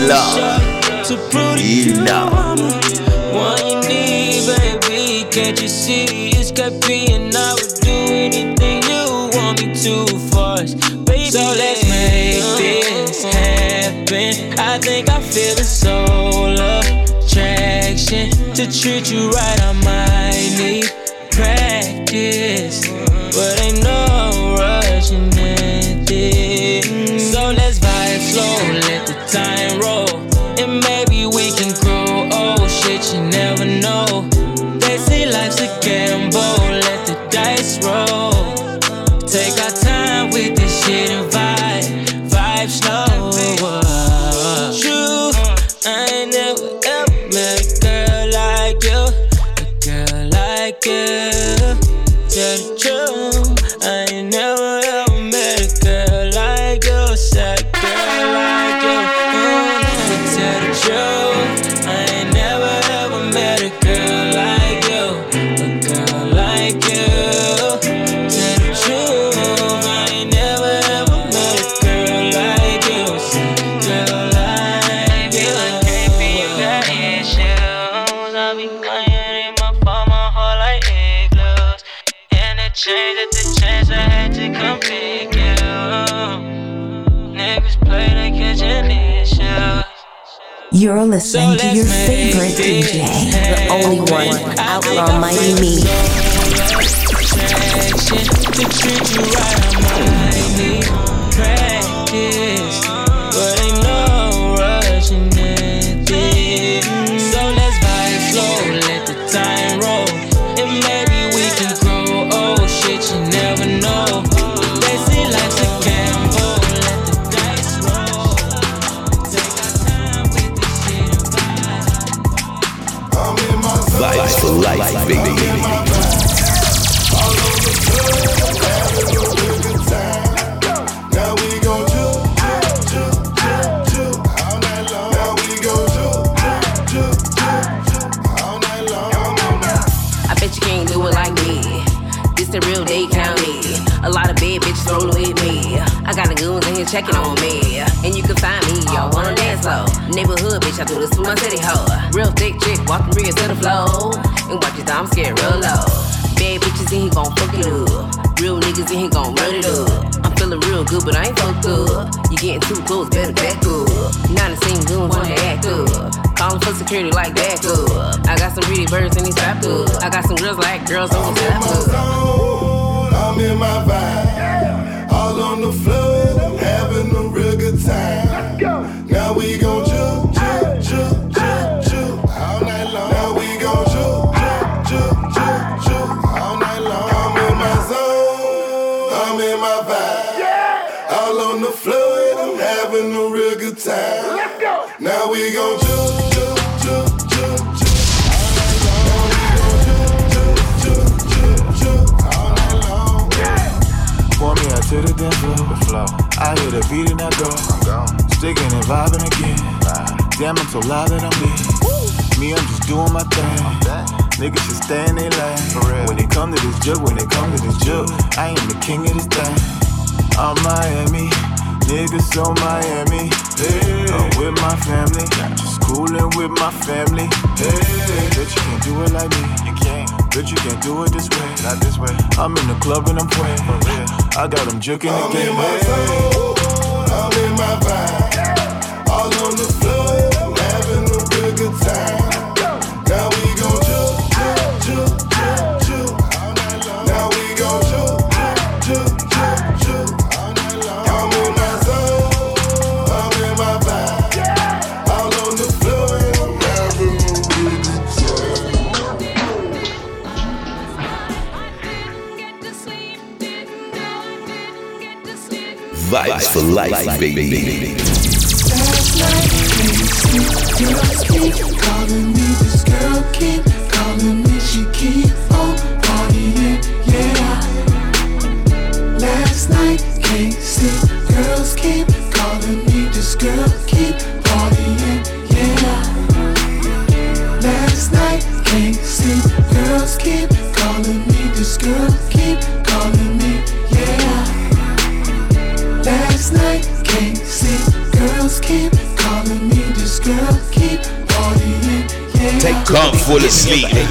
Right slow. You know. One you need, baby. Can't you see? It's got P and I would do anything you want me to force. Baby, so let's make this uh-huh. happen. I think I feel the soul attraction to treat you right. I might need practice, but ain't no rushing shit, you never know. They say life's a gamble, let the dice roll. You're listening to your favorite DJ. The only one, Outlaw Mighty Me. Checking on me. And you can find me Y'all one dance floor. Neighborhood bitch, I do this for my city hoe. Real thick chick, walking real to the flow. And watch your I'm scared real low. Bad bitches in here gon' fuck it up. Real niggas in here gon' run it up. I'm feeling real good, but I ain't fucked up. You getting too close, better back up. Now the same goons wanna act up. Calling for security like that up. I got some pretty birds in these trap up. I got some girls like girls on the trap. I'm in my vibe. All on the floor, having a real good time. Now we gon' juke, juke, juke, juke, juke all night long. Now we gon' juke, juke, juke, juke, juke all night long. I'm in my zone, I'm in my vibe. All on the floor, and I'm having a real good time. Let's go. Now we gon' Me to the dance floor. I hear the beat and I go. I'm gone. Sticking and vibing again. Damn, I'm so loud that I'm lit. Me, I'm just doing my thing. Niggas should stay in their lane. When it come to this jug, when it come to this jug, I am the king of this thing. I'm Miami, niggas so Miami. Hey, I'm with my family, just coolin' with my family. Hey, bet you can't do it like me. Can't. You can't do it this way. Not this way. I'm in the club and I'm praying. I got them juking I'm again. in my zone, I'm in my vibe. All on the life, baby. Girls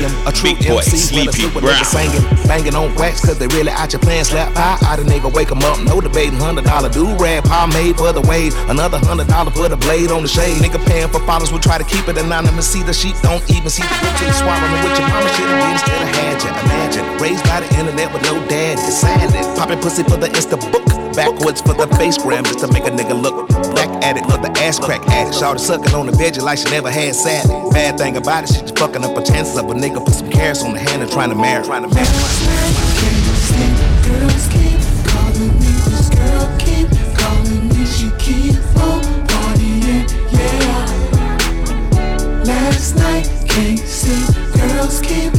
sleep. Big boy, sleepy brown. Singing, banging on wax, cause they really out your plan. Slap pie out a nigga, wake 'em up. No debating, hundred dollar do rag, made for the wave. Another hundred dollar for the blade on the shade. Nigga paying for bottles, we try to keep it anonymous. See the sheep, don't even see the till swallowing with your mama shit again instead of had ya. Imagine, raised by the internet with no dad. Decided, popping pussy for the Insta book. Backwards for the face gram, just to make a nigga look back at it. Look, the ass crack addict. Shawty sucking on the veggie like she never had salad. Bad thing about it, she just fucking up her chances of a nigga. Put some carrots on the hand and trying to marry. Trying to marry. Girls keep calling me, this girl keep calling me, she keep on partying, yeah. Last night can't sleep, girls keep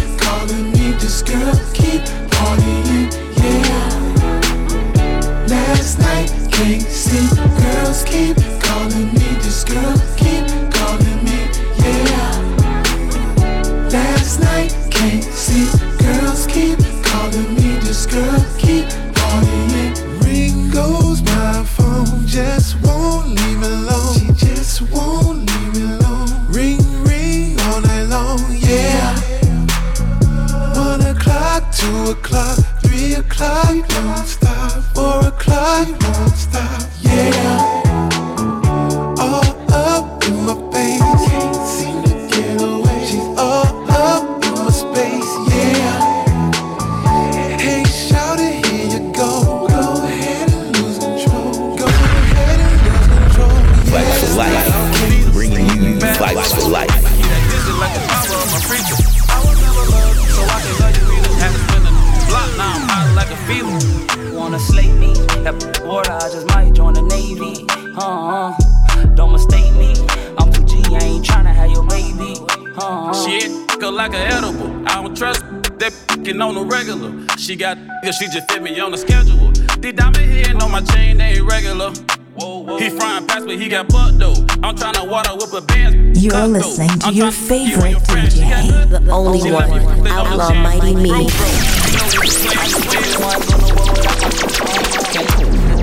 Outlaw Mighty Me.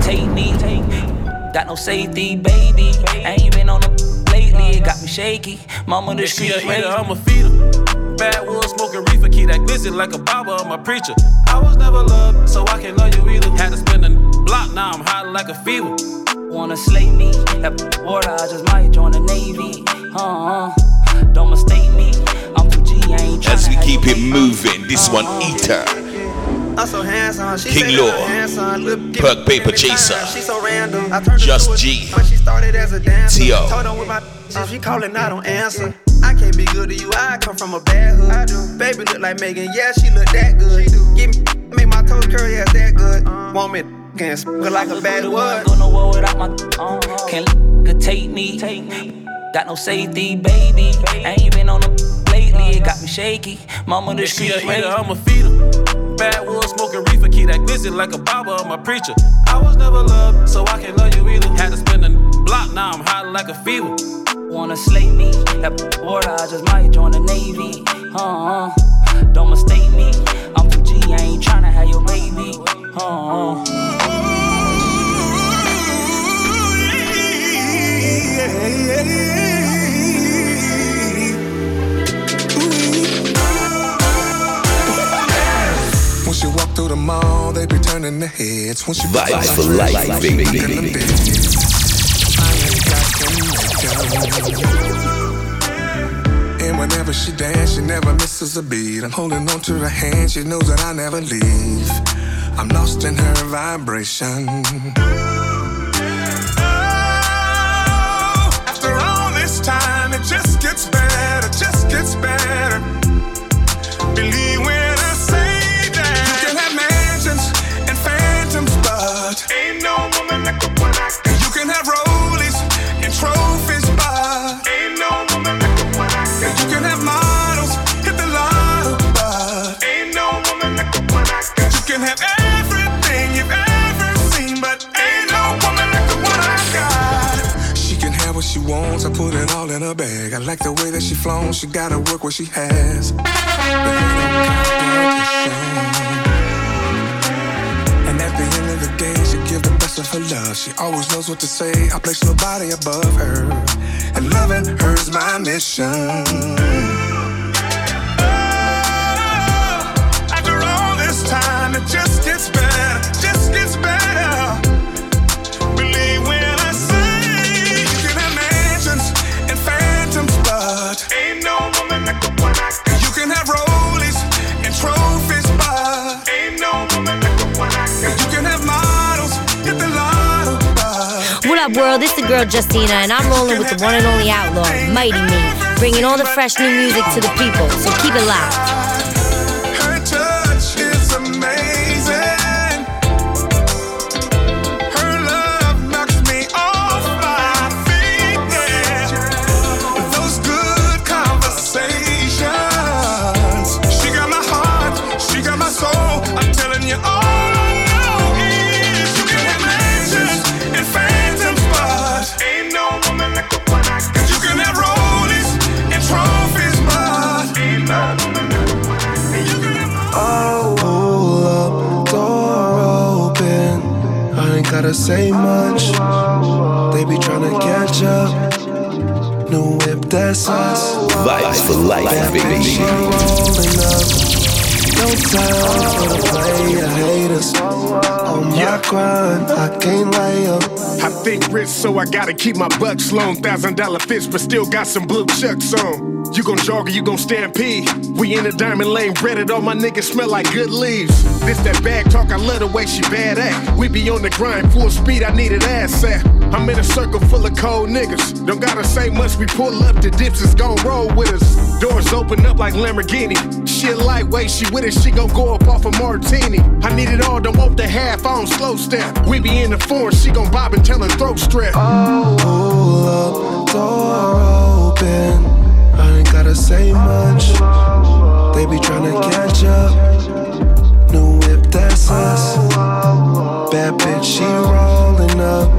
Take me, got no safety, baby. I ain't been on the lately, it got me shaky. Mama, this She shit a crazy. eater, I'm a feeder. Bad smoking reefer, keep that glizzy like a barber, I'm a preacher. I was never loved, so I can't love you either. Had to spend a block, now I'm hot like a fever. Wanna slay me? That one Eater. I'm so handsome. She King say Law, handsome. Perk me Paper. Chaser, She so random. I turned Just to a G, she started as a dancer. T.O. Told her with my if she calling, I don't answer. I can't be good to you. I come from a bad hood. I do. Baby look like Megan. Yeah, she look that good. She do. Give me, make my toes curly ass that good. Want me can look like a bad wood. Go nowhere without my. Uh, can't could take me. Take me. Got no safety, baby. I ain't been on the lately, it got me shaky. Mama, this She shit a crazy. eater, I'm a feeder. Bad smoking reefer, keep that glizzy like a barber, I'm a preacher. I was never loved, so I can't love you either. Had to spend a block, now I'm hot like a fever. Wanna slay me? That water, I just might join the Navy. Uh-uh. Don't mistake me. I'm too G, I ain't tryna have your baby. Uh-uh. She walk through the mall, they be turning their heads. When she Vibes for life, baby. And whenever she dance, she never misses a beat. I'm holding on to her hand, she knows that I never leave. I'm lost in her vibration. Oh, After all this time, it just gets better, just gets better. Believe when wants, I put it all in her bag. I like the way that she flown, she gotta work what she has. And at the end of the day, she give the best of her love. She always knows what to say. I place nobody above her. And loving her's my mission. Oh, after all this time, it just gets better, just gets better. World? It's the girl Justina, and I'm rolling with the one and only outlaw, Mighty Me, bringing all the fresh new music to the people. So keep it loud. They be tryna catch up. New whip, that's us. Vibes for life, Bad baby. bitch, she rolling up. No time for the player haters. On my grind, I can't lay up. I think rich, so I gotta keep my bucks long. Thousand dollar fish, but still got some blue chucks on. You gon' jog or you gon' stampede. We in the diamond lane, breaded. All my niggas smell like good leaves. This that bag talk, I love the way she bad at. We be on the grind, full speed, I need an ass. I'm in a circle full of cold niggas. Don't gotta say much, we pull up, the dips is gon' roll with us. Doors open up like Lamborghini. Shit lightweight, she with it, she gon' go up off a martini. I need it all, don't want the half, I don't slow step. We be in the foreign, she gon' bob and tell her throat strap. Pull up, door open. I ain't gotta say much. They be tryna catch up. New whip, that's us. Bad bitch, she rollin' up.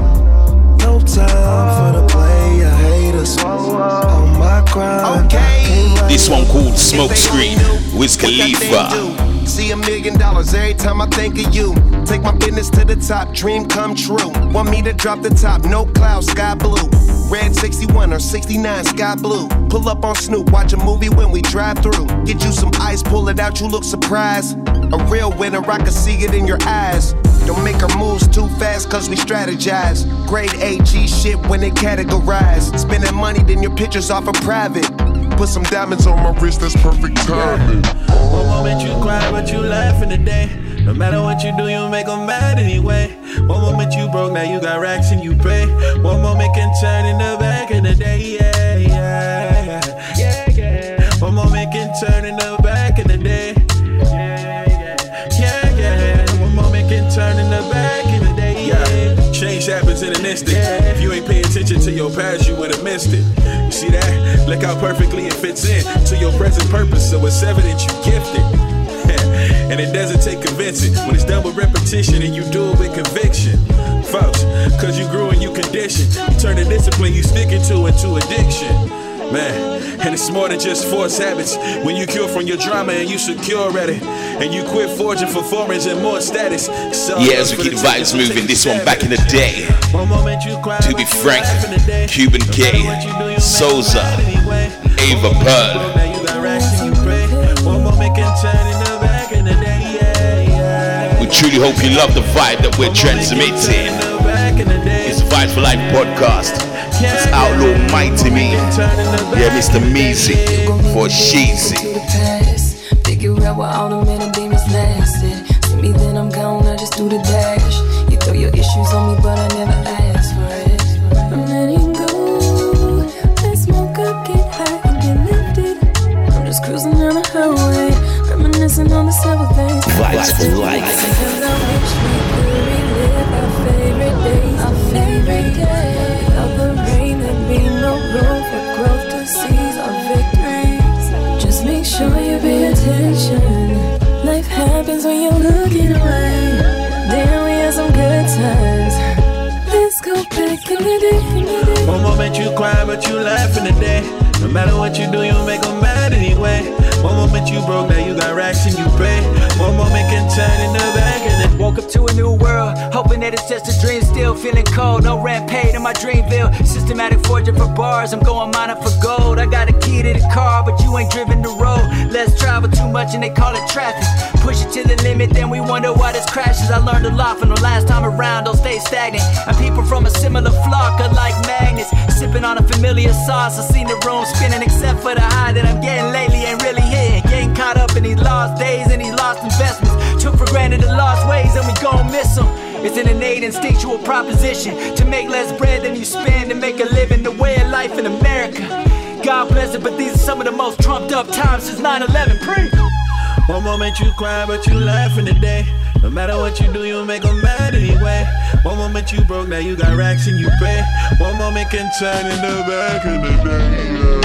No time for the player haters. On my grind. Okay. This one called Smoke Screen, Wiz Khalifa. See a million dollars every time I think of you. Take my business to the top, dream come true. Want me to drop the top, no clouds, sky blue. Red 61 or 69, sky blue. Pull up on Snoop, watch a movie when we drive through. Get you some ice, pull it out, you look surprised. A real winner, I can see it in your eyes. Don't make our moves too fast, cause we strategize. Grade AG shit when they categorize. Spending money, then your pictures off of private. Put some diamonds on my wrist, that's perfect timing. One moment you cry, but you laugh in the day. No matter what you do, you make them mad anyway. One moment you broke, now you got racks and you pay. One moment can turn in the back of the day, yeah, yeah, yeah, yeah. One moment can turn in the back of the day, yeah, yeah, yeah, yeah. One moment can turn in the back of the day, yeah. Change happens in an instant. If you ain't pay attention to your past, you would've missed it. See that? Look how perfectly it fits in to your present purpose. So it's evident you gifted. and it doesn't take convincing when it's done with repetition and you do it with conviction. Folks, cause you grew and you conditioned. You turn the discipline you stick into into addiction. Man, and it's more than just force habits. When you cure from your drama and you secure at it, and you quit forging for foreigns and more status. So Yeah, as we keep the vibes moving, this one back in the day. To be frank, Cuban K, Souza, Ava Pearl. We truly hope you love the vibe that we're transmitting. It's Vibe for Life podcast. It's Outlaw Mighty Me. Yeah, Mr. Meezy for Sheezy. Figure out what all the men and demons lasted. Me, then I'm gone, I just do the dash. You throw your issues on me, but I never asked for it. I'm letting go. Smoke up, get high, and get lifted. I'm just cruising down the highway, reminiscing on the several things. For life. Happens when you're looking away. Damn, we had some good times. Let's go back in the day. One moment you cry, but you laugh in the day. No matter what you do, you make them mad anyway. One moment you broke, now you got racks and you pay. One moment can turn in the back then Woke up to a new world, hoping that it's just a dream. Still feeling cold, no rent paid in my dreamville. Systematic forging for bars, I'm going mining for gold. I got a key to the car, but you ain't driven the road. Let's travel too much and they call it traffic. Push it to the limit, then we wonder why this crashes. I learned a lot from the last time around, don't stay stagnant. And people from a similar flock are like magnets. Sipping on a familiar sauce, I seen the room spinning, except for the high that I'm getting lately ain't really hitting. Getting caught up in these lost days and these lost investments. Took for granted the lost ways and we gon' miss them. It's an innate instinctual proposition to make less bread than you spend and make a living the way of life in America. God bless it, but these are some of the most trumped up times since 9 11. Pre. One moment you cry, but you laugh in the day. No matter what you do, you make them mad anyway. One moment you broke, now you got racks and you pay. One moment can turn in the back of the day.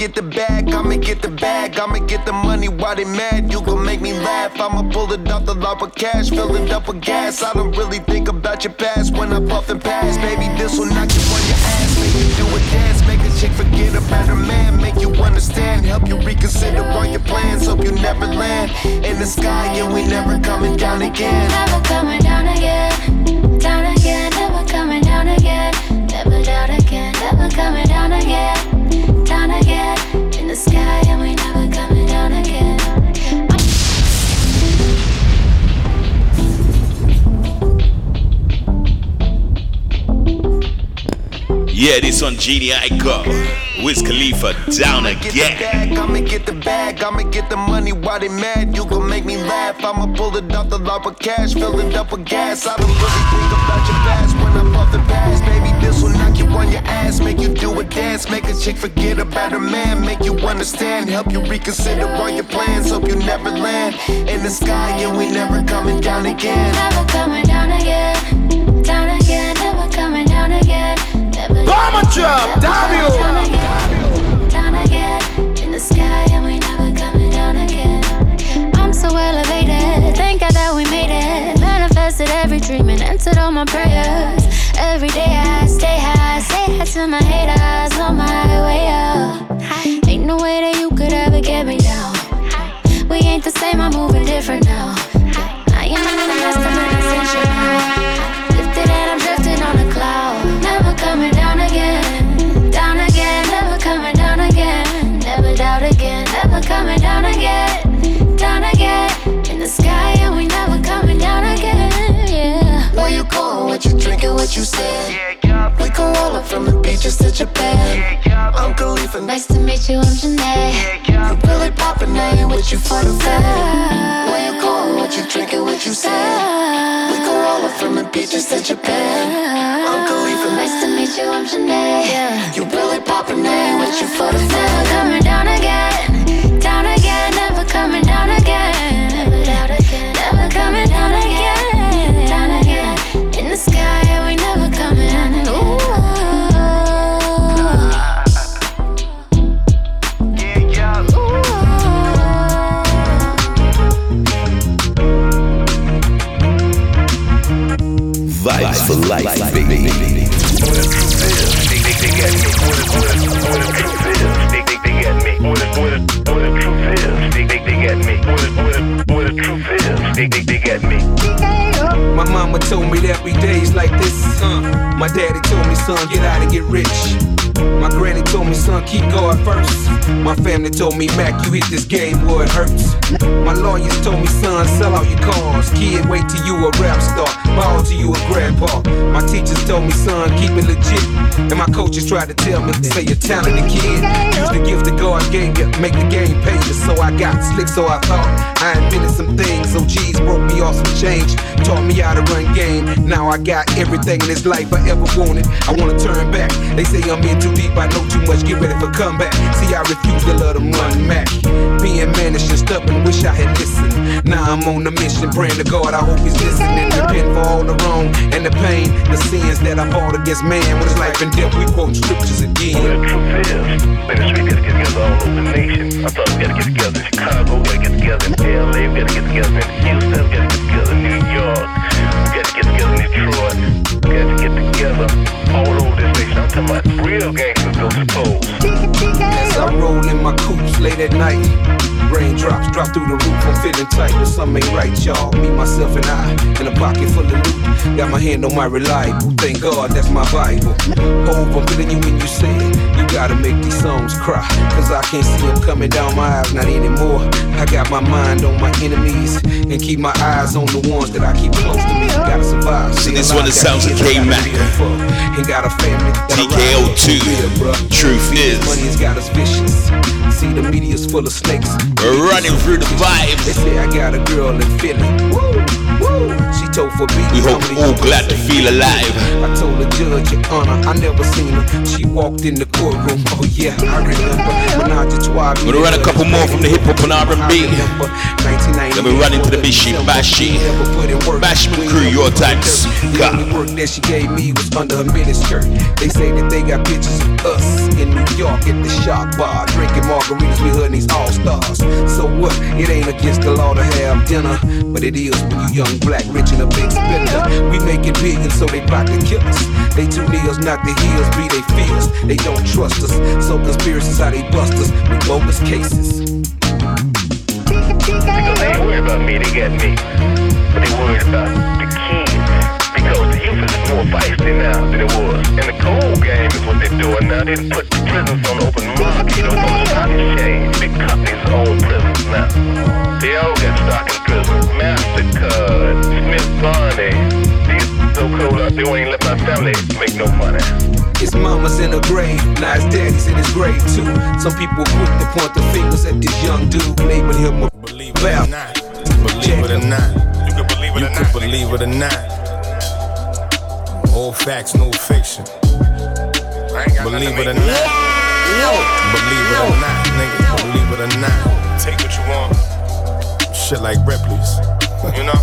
Get the bag, I'ma get the bag, I'ma get the money while they mad. You gon' make me laugh. I'ma pull it off the lot with cash, fill it up with gas. I don't really think about your past when I puff and pass. Baby, this will knock you on your ass. Make you do a dance, make a chick forget about her man. Make you understand, help you reconsider all your plans. Hope you never land in the sky and we never coming down again. Never coming down again. Down again, never coming down again. Never down again, never coming down again. Down again. sky and we never coming down again. Yeah, this one Genie Ico. Wiz Khalifa down again. I'ma get the bag, I'ma get the money while they mad. You gon' make me laugh. I'ma pull it off the lot with cash, fill it up with gas. I don't really think about your past ass, make you do a dance, make a chick forget about her man, make you understand, help you reconsider all your plans. Hope you never land in the sky, and we never coming down again. Never coming down again. Down again, never coming down again. Never Bomber drop, down again. Down again, in the sky, and we never coming down again. I'm so elevated, thank God that we made it. Manifested every dream and answered all my prayers. Every day I stay high, say hi to my haters on my way up. Ain't no way that you could ever get me down. We ain't the same, I'm moving different now. I am in the my ascension now. Lifted and I'm drifting on a cloud. Never coming down again. Down again, never coming down again. Never doubt again, never coming down again. Down again, in the sky, and we never coming down again. Yeah. Where you going? What you? What you saying? We can roll up from the beaches to Japan. I'm Khalifa. Nice to meet you, I'm Janae. You really poppin', I ain't with you for the fame. Where you going? What you drinking? What you saying? We can roll up from the beaches to Japan. I'm Khalifa. Nice to meet you, I'm Janae. You really poppin', I ain't with you for the Never coming down again. My mama told me that we days like this. Uh, my daddy told me, son, get out and get rich. My granny told me, son, keep God first. My family told me, Mac, you hit this game where it hurts. My lawyers told me, son, sell out your cars. Kid, wait till you a rap star. Ball till you a grandpa. My teachers told me, son, keep it legit. And my coaches tried to tell me, say you're talented kid. Use the gift that God gave you, make the game pay you. So I got slick, so I thought I invented some things. So broke me off some change, taught me how to run game. Now I got everything in this life I ever wanted. I wanna turn back. They say I'm in too deep, I know too much. Get ready for comeback. See, I refuse to let them run back. Being managed up and stubborn, wish I had listened. Now I'm on a mission, praying to God. I hope He's listening. Repent for all the wrong and the pain, the sins that I fought against man. When it's life and death, we quote scriptures again. Well, the truth is, man, street gotta get together all over the nation. I thought we gotta get together in Chicago, we gotta get together in LA, we gotta get together in Houston, we gotta get together in New York, we gotta get together in Detroit, we gotta get together all over this nation. I'm talking about real gangsters, those. As I roll in my coops late at night, raindrops drop through the roof. I'm feeling tight, but something ain't right, y'all. Me, myself, and I in a pocket full of loot. Got my hand on my reliable. Thank God that's my Bible. Hope I'm feeling you when you say it. You gotta make these songs cry. Cause I can't see them coming down my eyes, not anymore. I got my mind on my enemies and keep my eyes on the ones that I keep close to me. Gotta survive. So this one, the sounds of gotta K-Mac. And got a family. that I ride with. TKO2. Yeah, bruh. Truth is. Money has got us vicious. See, the media's full of snakes. We're running through the vibes. They say I got a girl in Philly. Woo, woo. She told for beat. We hope all glad to feel alive. I told the judge, Your Honor, I never seen her. She walked in the courtroom. Oh yeah, I remember. Menage a trois. We're gonna run a couple more from the hip hop and R&B. Then we run into the Bishi Bashi. Bashman crew, your time. The only work that she gave me was under her miniskirt. They say that they got pictures of us in New York at the shop bar, drinking margaritas her and these all stars. So what? It ain't against the law to have dinner, but it is when you young, black, rich, and a big spender. We make it big, and so they plot to kill us. They two niggas, not the heels, be they fears. They don't trust us, so conspiracies how they bust us with bogus cases. Because they ain't worried about me, they got me. But they worried about the kids. More feisty now than it was. And the cold game is what they're doing now. They put the prisons on open market, you know, on the stock exchange. Big companies own prisons now. They all got stock in prisons. MasterCard, Smith Barney. These so cold out, they won't even let my family make no money. His mama's in the grave, now his daddy's in his grave too. Some people quick to point the fingers at this young dude, label him a believe it or not. Believe it or not. You can believe it or not. believe it or not. All facts, no fiction. Believe it or not. Believe it or not, nigga. Believe it or not. Take what you want. Shit like Ripley's. You know?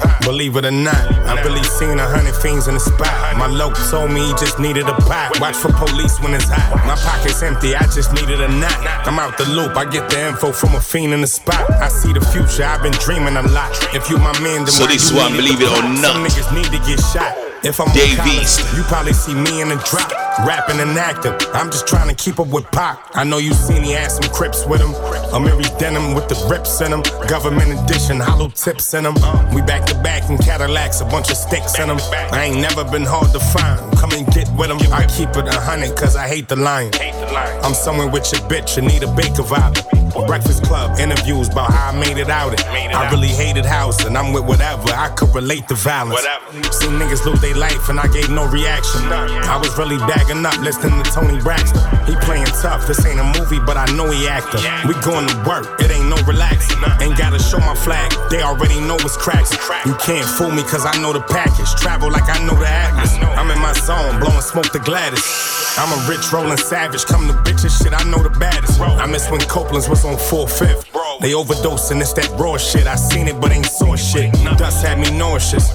Believe it or not, I've really seen a hundred fiends in the spot. My loc told me he just needed a pot. Watch for police when it's hot. My pocket's empty, I just needed a knot. I'm out the loop, I get the info from a fiend in the spot. I see the future, I've been dreaming a lot. If you my man, then So why this you one, need believe it or plot? not. Some niggas need to get shot. If I'm Dave you probably see me in the drop, rapping and acting. I'm just trying to keep up with Pac. I know you seen he had some crips with him. A Amiri denim with the rips in them. Government edition, hollow tips in them. We back to back in Cadillacs, a bunch of sticks in them. I ain't never been hard to find. Come and get with them. I keep it a hundred cause I hate the line. I'm somewhere with your bitch, you need a baker vibe. Breakfast Club interviews about how I made it out. It. I really hated house and I'm with whatever. I could relate to violence. Seen niggas lose their life and I gave no reaction. I was really bagging up listening to Toni Braxton. He playing tough. This ain't a movie, but I know he acting. We going to work. It ain't no relaxing. Ain't gotta show my flag. They already know it's cracks. You can't fool me cause I know the package. Travel like I know the atlas. I'm in my blowing smoke to Gladys. I'm a rich rolling savage. Come to bitches, shit, I know the baddest. I miss when Copeland's was on 4 5th. They overdosing, it's that raw shit. I seen it, but ain't saw shit. Dust had me nauseous.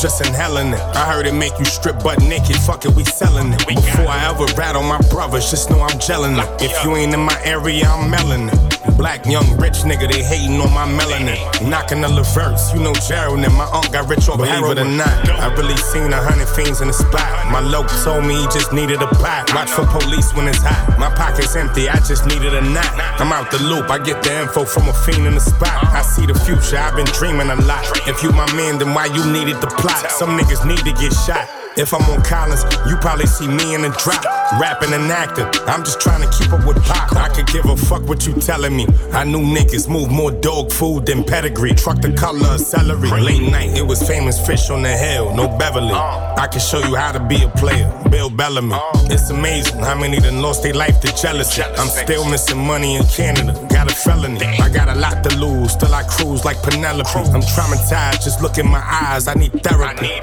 Just inhaling it. I heard it make you strip butt naked. Fuck it, we selling it. Before I ever rattle my brothers, just know I'm gelling it. If you ain't in my area, I'm it. Black, young, rich nigga, they hating on my melanin. Knocking the reverse, you know Gerald and my aunt got rich off Believe it or not, I really seen a hundred fiends in the spot. My loc told me he just needed a pot. Watch for police when it's hot. My pocket's empty, I just needed a knot. I'm out the loop, I get the info from a fiend in the spot. I see the future, I've been dreaming a lot. If you my man, then why you needed the plot? Some niggas need to get shot. If I'm on Collins, you probably see me in the drop, rapping and acting. I'm just trying to keep up with Pac. I could give a fuck what you telling me. I knew niggas move more dog food than pedigree. Truck the color of celery. Late night, it was famous fish on the hill, no Beverly. I can show you how to be a player, Bill Bellamy. It's amazing how many done lost their life to jealousy. I'm still missing money in Canada, got a felony. I got a lot to lose, still I cruise like Penelope. I'm traumatized, just look in my eyes, I need therapy.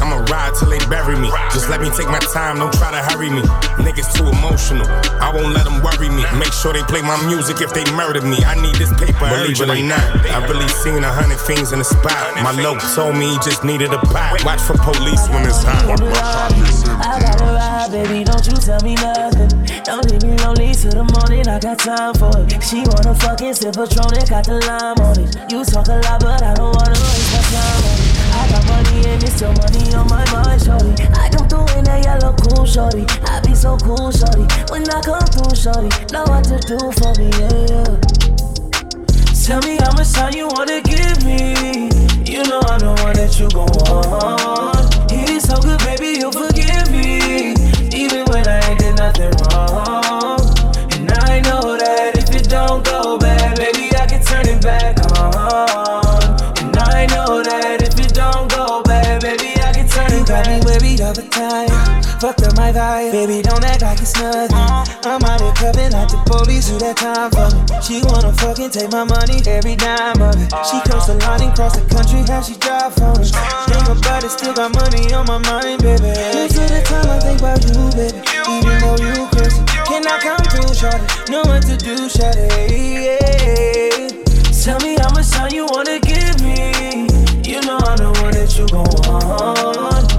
I'ma ride till they bury me. Just let me take my time, don't try to hurry me. Niggas too emotional, I won't let them worry me. Make sure they play my music if they murder me. I need this paper, believe it or not. I really seen a hundred things in the spot. My loc told me he just needed a pot. Watch for police when it's hot. I gotta ride, baby, don't you tell me nothing. Don't leave me lonely till the morning, I got time for it. She wanna fucking sip Patron and got the lime on it. You talk a lot, but I don't wanna waste my time on it. I got money and it's your money on my mind, shorty. I come through in that yellow cool, shorty. I be so cool, shorty. When I come through, shorty, know what to do for me, yeah, yeah. Tell me how much time you wanna give me. You know I'm the one that you gon' want. It is so good, baby, you'll forgive me. Even when I ain't did nothing wrong. Fucked up my vibe, baby, don't act like it's nothing. I'm out here cuffing like the police who that time for me. She wanna fucking take my money, every dime of it. She comes to and cross the country, how she drive for me. Think about still got money on my mind, baby. Of the time I think about you, baby. Even though you crazy, can I come through, shorty? Know what to do, shorty. Yeah. Tell me how much time you wanna give me. You know I'm the one that you gon' want.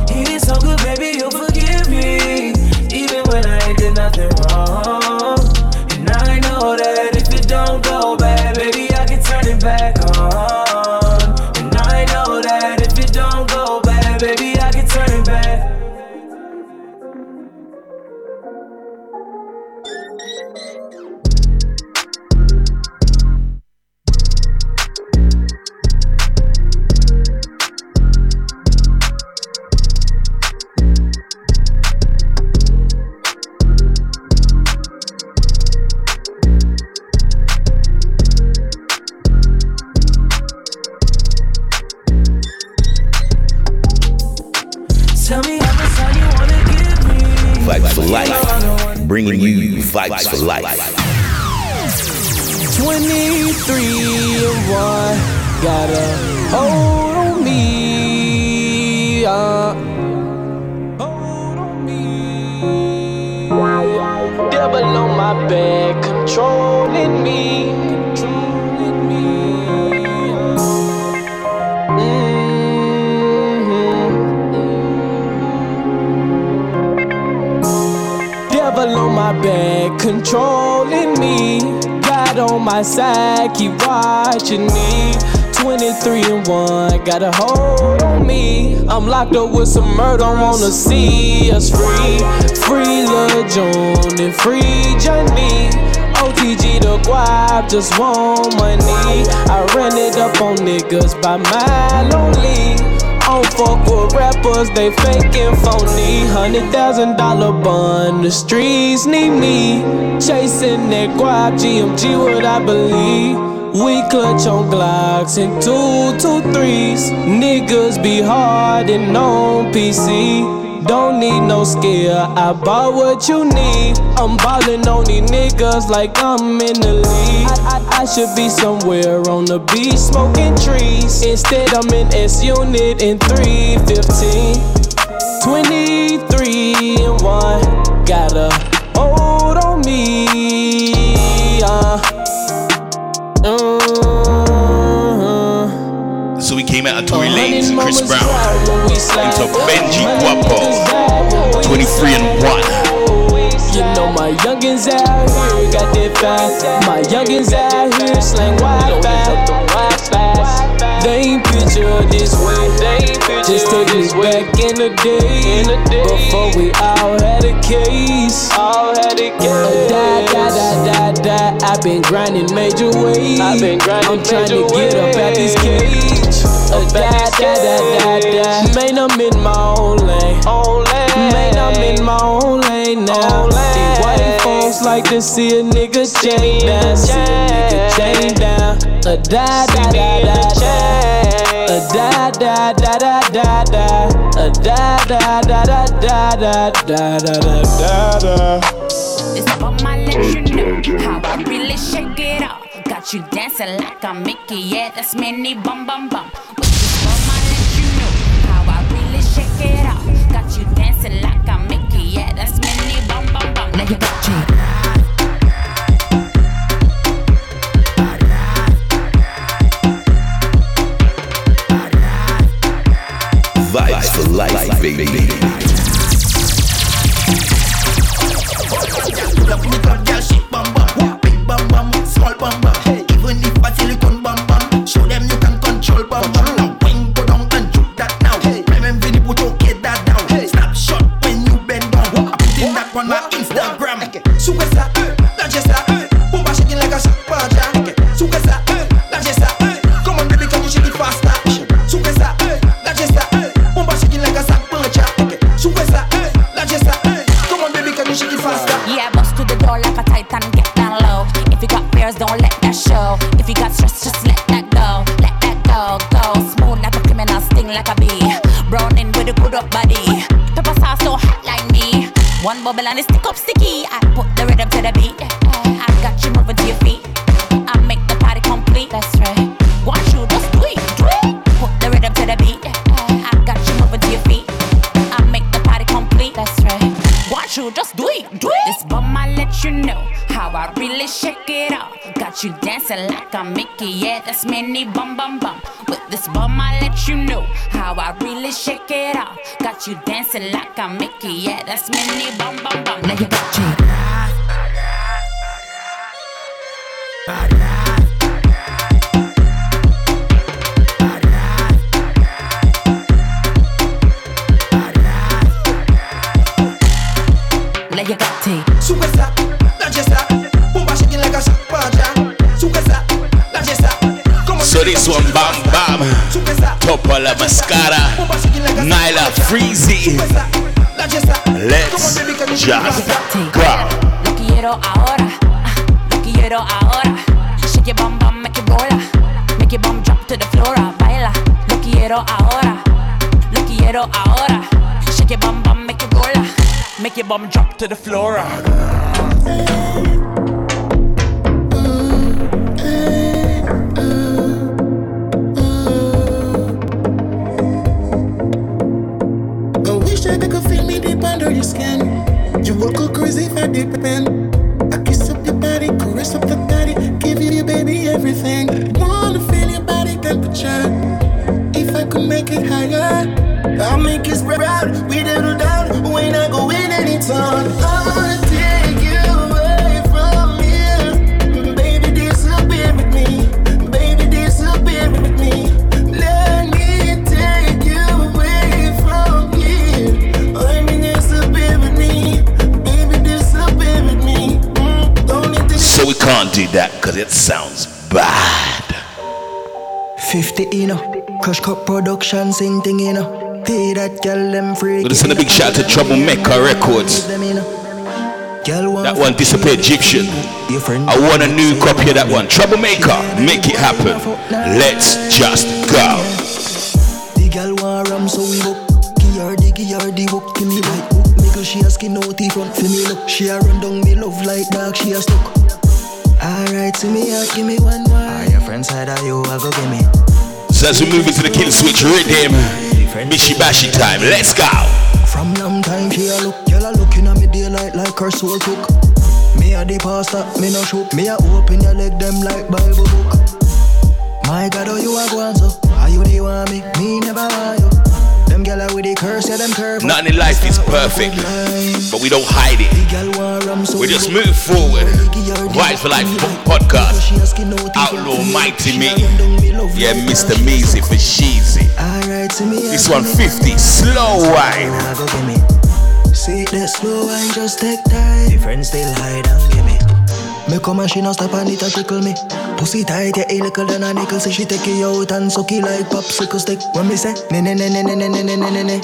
Bringing you vibes for life. 23 and 1 got a hold on me. Uh. Hold on me. Devil on my back, controlling me. Devil on my back, controlling me. God on my side, keep watching me. 23 and 1, got a hold on me. I'm locked up with some murder, wanna see us free. Free Lil June and free Johnny. OTG the guap, just want money. I ran it up on niggas by my lonely. Fuck with rappers, they fake and phony. Hundred thousand dollar bun, the streets need me. Chasing that guap, GMG, what I believe. We clutch on Glocks and two, two threes. Niggas be hard and on PC. Don't need no skill, I bought what you need. I'm ballin' on these niggas like I'm in the league. I, I, I should be somewhere on the beach smoking trees. Instead, I'm in S Unit in 315. 23 and 1, got a hold on me. Came out of Tory Lanez and Chris Brown into Benji Guapo, 23 and 1. You know my youngins out here got that fast. My youngins out here slang wide fast. They ain't picture this way. Just take me back in the day. Before we all had a case. All had a case. Die, die, die, die, die. I've been grinding major ways. I've been grinding I'm trying to get up out this cage. Uh, die, die, die, die, die. Man, I'm in my own lane. Man, I'm in my own lane now. White folks like to see a nigga chain down. See a nigga chain down. A die, die, die, die, die. A die, die, die, die, die, die. A die, die, die, die, die, die, die, die, die, die. It's about my let you know how I really shake it up. Got you dancing like I'm Mickey, yeah, that's mini bum bum bum. With this bum, I let you know how I really shake it up. Got you dancing like I'm Mickey, yeah, that's mini bum bum bum. Now you got you. Vibes for life, baby. Bubble and it stick up sticky. I put the rhythm to the beat. I got you moving to your feet. I make the party complete. That's right. Want you just do it, do it. Put the rhythm to the beat. I got you moving to your feet. I make the party complete. That's right. Want you just do it, do it. This bum I let you know how I really shake it up. Got you dancing like I'm Mickey, yeah, that's mini bum bum bum. With this bum I let you know how I really shake it up got you dancing like a Mickey. Yeah, that's Minnie. Bum bum bum. Now you got you. So this one bam bam Top of the mascara Freezy. Let's just go. Lo quiero ahora, ah, lo quiero ahora. Shake your bum bum, make it roll. Make your bum drop to the floor, ah, baila. Lo quiero ahora, lo quiero ahora. Shake your bum bum, make it roll. make your bum drop to the floor. Cup Production, same thing you know. Pay that girl them free. But send a big shout out to Troublemaker Records. That one disappeared Egyptian. I want a new copy of that one. Troublemaker, make it happen. Let's just go. As we move into the kill switch rhythm, Bishi Bashi time. Let's go. From long time she a look, girl a looking at me daylight like her soul cook. Me a the pastor, me no shook. Me a open your leg them like Bible book. My God, oh you a go so? Are you the one me? Me never want you. Them gyal with the curse, yeah them curve. Nothing in life is perfect, but we don't hide it. We just move forward. Vibes for Life podcast. Outlaw Mighty Me. Yeah, Mr. Measy for Sheezy. Alright, see me. This one 50. Slow wine. See that slow wine just take time. The friends still hide and give me. Me come and she no stop and it a tickle me. Pussy tight, yeah, a little than a nickel. Say she take it out and suck it like popsicle stick. When me say, ne ne ne ne ne ne ne ne ne ne ne.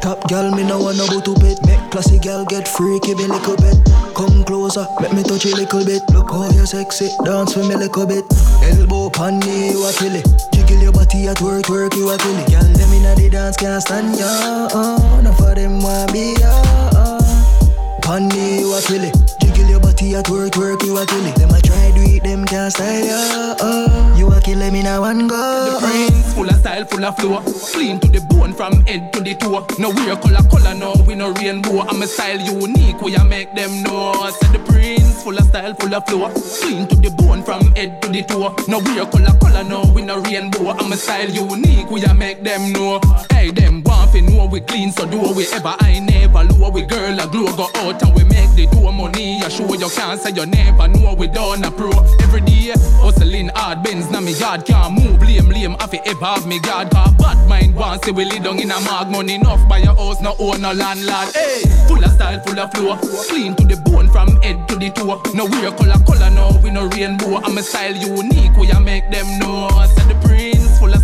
Top girl, me no want no to bed. Make classy girl get freaky, be little bit. Come closer, make me touch you little bit. Look how you sexy, dance for me little bit. Elbow pan me, you a kill it. Jiggle your body at work, work you a kill it. Girl, them inna the dance can't stand ya. Uh, enough of them want be ya. Uh. Pan me, you a kill it. Jiggle your body at work, work you a kill it. Try them can't style. Uh. You a kill them in a one go. The prince, full of style, full of flow. Clean to the bone from head to the toe. No wear color, color, no, we no rainbow. I'm a style unique, we a make them know. Said the prince, full of style, full of flow. Clean to the bone from head to the toe. No wear color, color, no, we no rainbow. I'm a style unique, we a make them know. Hey, them want know we clean, so do we ever. I never lower, we girl a glow go out and we make the do money. I show you can't say you never know what we done a pro. Every day, hustling hard, Benz na me yard can't move. Lame, lame, I fi ever have me guard. Cause bad mind want say we live down in a mag money enough buy your house, no own no landlord. Hey, full of style, full of flow, clean to the bone from head to the toe. No wear color, color, no we no rainbow. I'm a style unique, we a make them know. Said the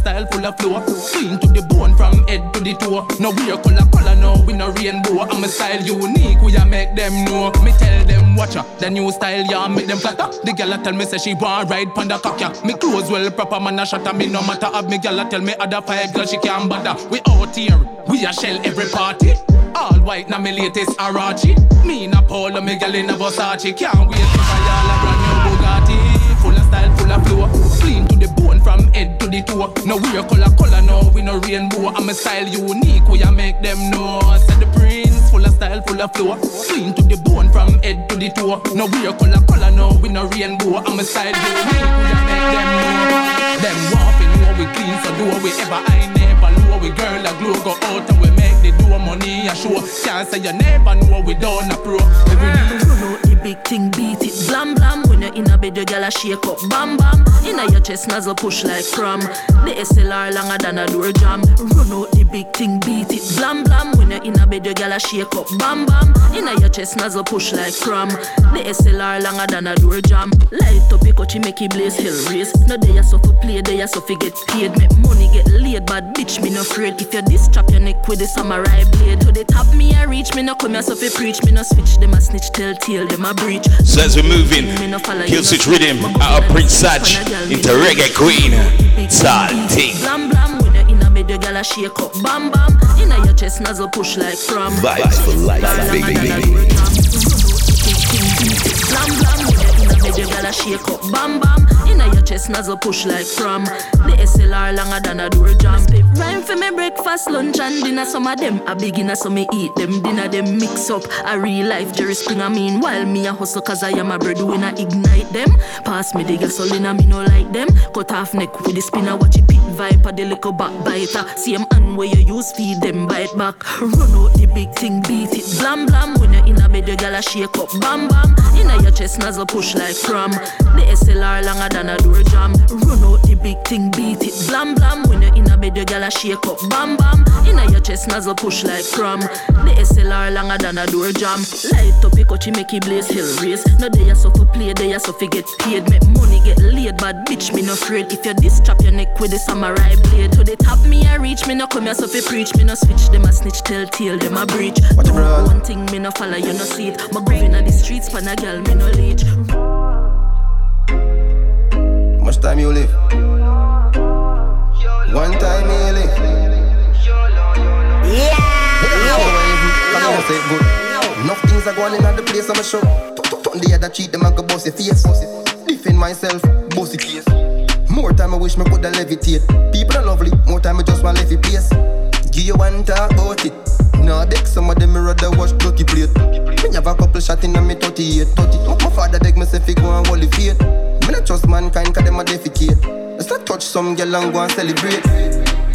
style, full of flow, clean to the bone from head to the toe. No wear color, color, no we no rainbow. I'm a style unique, we a make them know. Me tell them watch ya, the new style, yeah, make them flatter. The a tell me say she want ride panda cock ya. Me clothes well proper, man a at me no matter. Have me a tell me other five girl she can't bother. We out here, we a shell every party. All white na me latest Arachi. Me na Polo, me girl in a Versace. Can't wait to buy all a brand new Bugatti. Full of style, full of flow. From head to the toe. No wear color, color, no we no rainbow. I'm a style unique, we a make them know. Said the prince, full of style, full of flow. Clean to the bone from head to the toe. No wear color, color, no we no rainbow. I'm a style unique, we a make them know. Them fi know we clean, so do we ever I never low. We girl a glow go out and we make the do money a show. Can't say you never know we done a pro. Every day. Run out big thing, beat it, blam blam. When you're in a bed, your a shake up, bam bam. Inna your chest, nozzle push like pram. The SLR longer than a door jam. Run out the big thing, beat it, blam blam. When you're in a bed, your a shake up, bam bam. Inna your chest, nozzle push like pram. The SLR longer than a door jam. Light up your coachy, make it blaze hell race. No day so for play, day so for get paid. Make money get laid, bad bitch me no afraid. If you this strap your neck with the samurai blade, to the top me a reach. Me no come here so fi preach. Me no switch them a snitch, tell tale them a breach. So as we're moving, Kill Switch Rhythm out of Prince Satch into Reggae Queen. Salting. Blam blam when you're in a bed, your gal a shake up, bam bam. Inna your chest, nozzle push like from. Vibes for life, baby. Blam blam, when you in a bed, you gotta shake up. Bam bam, chest nozzle push like from. The SLR longer than a door jam. Rhyme for me breakfast, lunch and dinner. Some of them a beginner, so me eat them dinner. Them mix up a real life Jerry Springer. Meanwhile me a hustle 'cause I am a breadwinner. Ignite them, pass me the gasoline, me no like them. Cut off neck with the spinner, watch it pit viper, the little backbiter. Same hand where you use feed them bite back. Run out the big thing, beat it, blam blam. When in a bed, you gotta shake up, bam bam. Inna your chest nozzle push like from. The SLR longer than a door jam. Run out the big thing, beat it, blam blam. When you in a bed, you gotta shake up, bam bam. Inna your chest nozzle push like from. The SLR longer than a door jam. Light up your coachy, make it blaze hill race. No day you suffer play, day you suffer get paid. Make money get laid, bad bitch me no afraid. If you this your neck with the samurai blade. To the top me a reach, me no come here so fi preach. Me no switch, them a snitch, tell tale, them a breach. One thing me no follow, you no see it. My grooving on the streets, pan a girl, me no leech. Much time you live? One time you live. Yeah. Come on, say good. Enough things are going in at the place I'm a show. Turn the other cheat, them I go boss your face. Defend myself, bossy case. More time I wish me coulda levitate. People are lovely, more time I just want left it place. Give you one talk about it. Nah, beg some of them me rather watch dirty plate. Me have a couple shot in on me 38, 30. My father beg me say fi go and the faith. Me not trust mankind 'cause them a defecate. Let's not touch some girl and go and celebrate.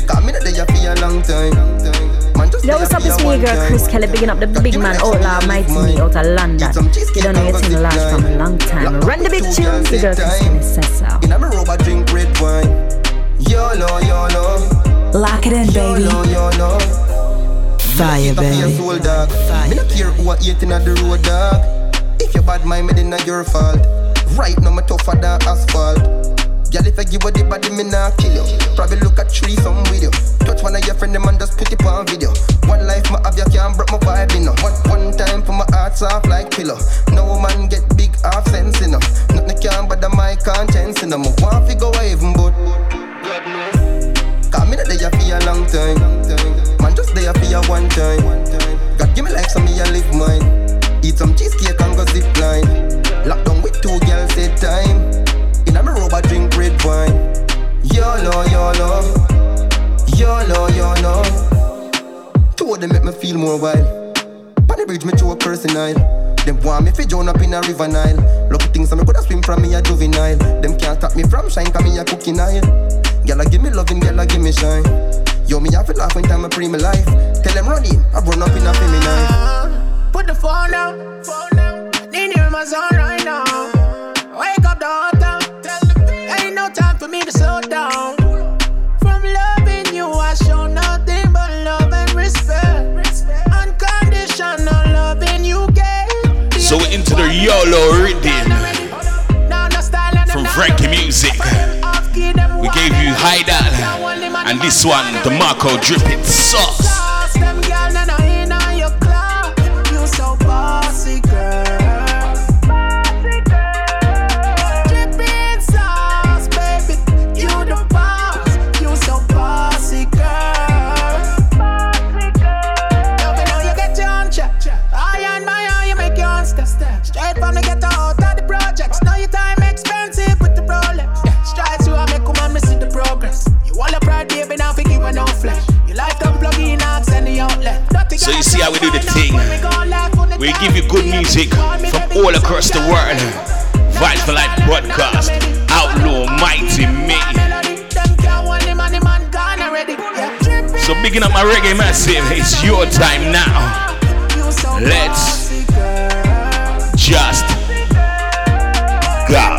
Cause me not there for a long time. Man, just Yo, what's up? It's me, girl, time. Chris Kelly, bigging up the big man, outlaw, mighty me, out of London. You don't know your thing last from a long time. Run the big tunes, the girl Chris Kelly says so. In a robe I drink red wine. YOLO, YOLO. Lock it in, baby. YOLO, YOLO. Fire, baby. Soul, dog. Me no care who are eating at the road, dog. If you bad mind, me then not your fault. Right now, me tougher than asphalt. Girl, if I give you the body, me nah kill you. Probably look at tree, some video. Touch one of your friend, them and just put it on video. One life, my have you can't break my vibe, you know. One, one time for my heart soft like pillow. No man get big half sense, you know. Nothing can but the my conscience, you know. Me want to go even, but there for a long time. Man, just there for a one time. God give me life, so me a live mine. Eat some cheesecake and go zip line. Lock down with two girls at time. In a me robe, drink red wine. YOLO, YOLO. YOLO, YOLO. Two of them make me feel more wild. The bridge, me throw a person. Them want me fi drown up in a river Nile. Lucky things, me coulda swim from me a juvenile. Them can't stop me from shine, cause me a cooking aisle. Girl, give me loving, girl, give me shine. Yo, me have to laugh when time I pre my life. Tell them run in, I run up in a feminine. Put the phone down. Phone down. In my zone into the YOLO rhythm from Frankie Music. We gave you Haidal and this one, the Marco Dripping Sauce. So you see how we do the thing. We give you good music from all across the world. Vibes for Life broadcast. Outlaw Mighty Me. So bigging up my reggae massive. It's your time now. Let's just go.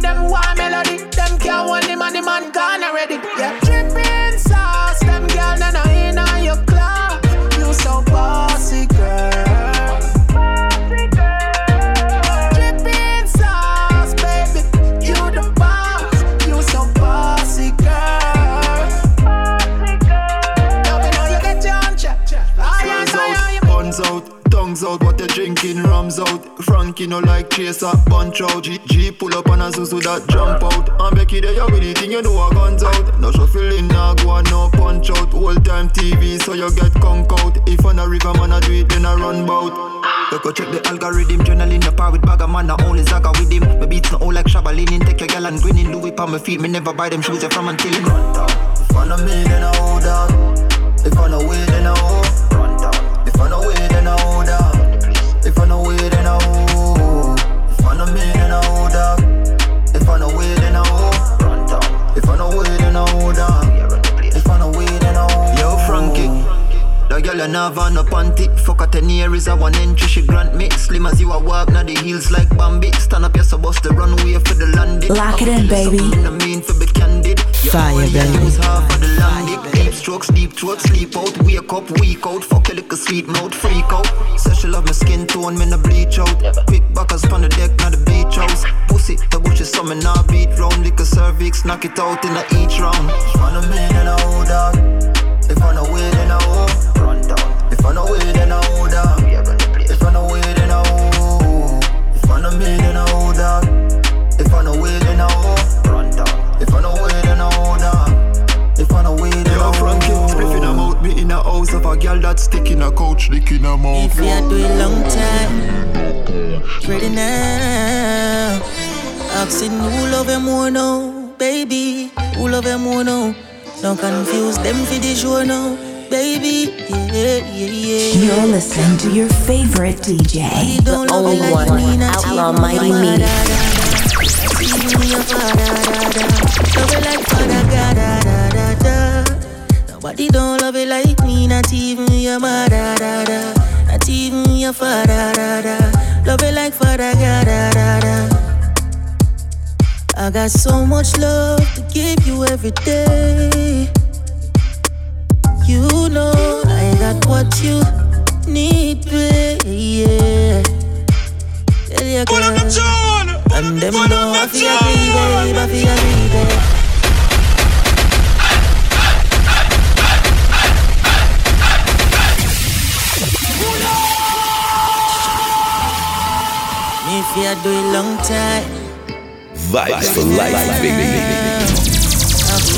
melody, them want melody. Them can't want him and the man gone already. Yeah, dripping sauce, them girl nana in on your club. You so bossy, girl. Bossy girl. Dripping sauce, baby, you the boss. You so bossy, girl. Bossy girl. Now we know you get your own check. Eyes out, buns out, tongues out, what you drinking, rums out. Frankie no like chaser, bunch out. G, G pull up on a Zuzu that jump out. And Becky there with the thing, you know I guns out. No shuffling, nah go on, no punch out. Whole time TV, so you get conk out. If on a river man I do it, then I run bout. You go check the algorithm, journaling the power with bag of man, I only zaga with him. My beats not all like Shabba leaning, take your gal and grinning. Louis on my feet, me never buy them shoes, you from until him run down. If I know me, then I hold up. If I know way, then I hold. Run down. If I know way, then I hold up. If I know Girl on no panty. Fuck a ten year is a one entry. She grant me. Slim as you a walk. Now the heels like Bambi. Stand up yes bust the runway for the landing. Lock it in baby. I mean for be candid. Fire baby. Use half of the landing. Deep strokes, deep throat, sleep out. Wake up, weak out. Fuck your little sweet mouth, freak out. Say she love my skin tone, me no bleach out. Quick backers on the deck, now the beach house. Pussy, the bush is something now beat round. Lick a cervix, knock it out in the each round. Man a man and a hold dog If I way, then I hold Run down If I know way, then I hold dog If I know way, then I hold. If I know me, then I hold dog If I know way, then I hold. Run down If I know way, then I hold dog If I know way, then I hold Frankie, spliff in a mouth Me in a house of a girl that's stick in a couch Lick in a mouth. If you do it long time, ready now. Asking who love him more now, baby. Who love him more now? Don't confuse them for the show now, baby. Yeah, yeah, yeah. You're listening to your favorite DJ. The only one, Outlaw Mighty Me. Nobody don't love it like me, not even your mother, da, da. Not even your father, da, da. Love it like father, God, da, da, da. I got so much love to give you every day. You know I got what you need, babe. Yeah. Tell your girl. And them know I feel agree, babe. I feel agree, babe. Me feel do it long time. Vibes for life, baby.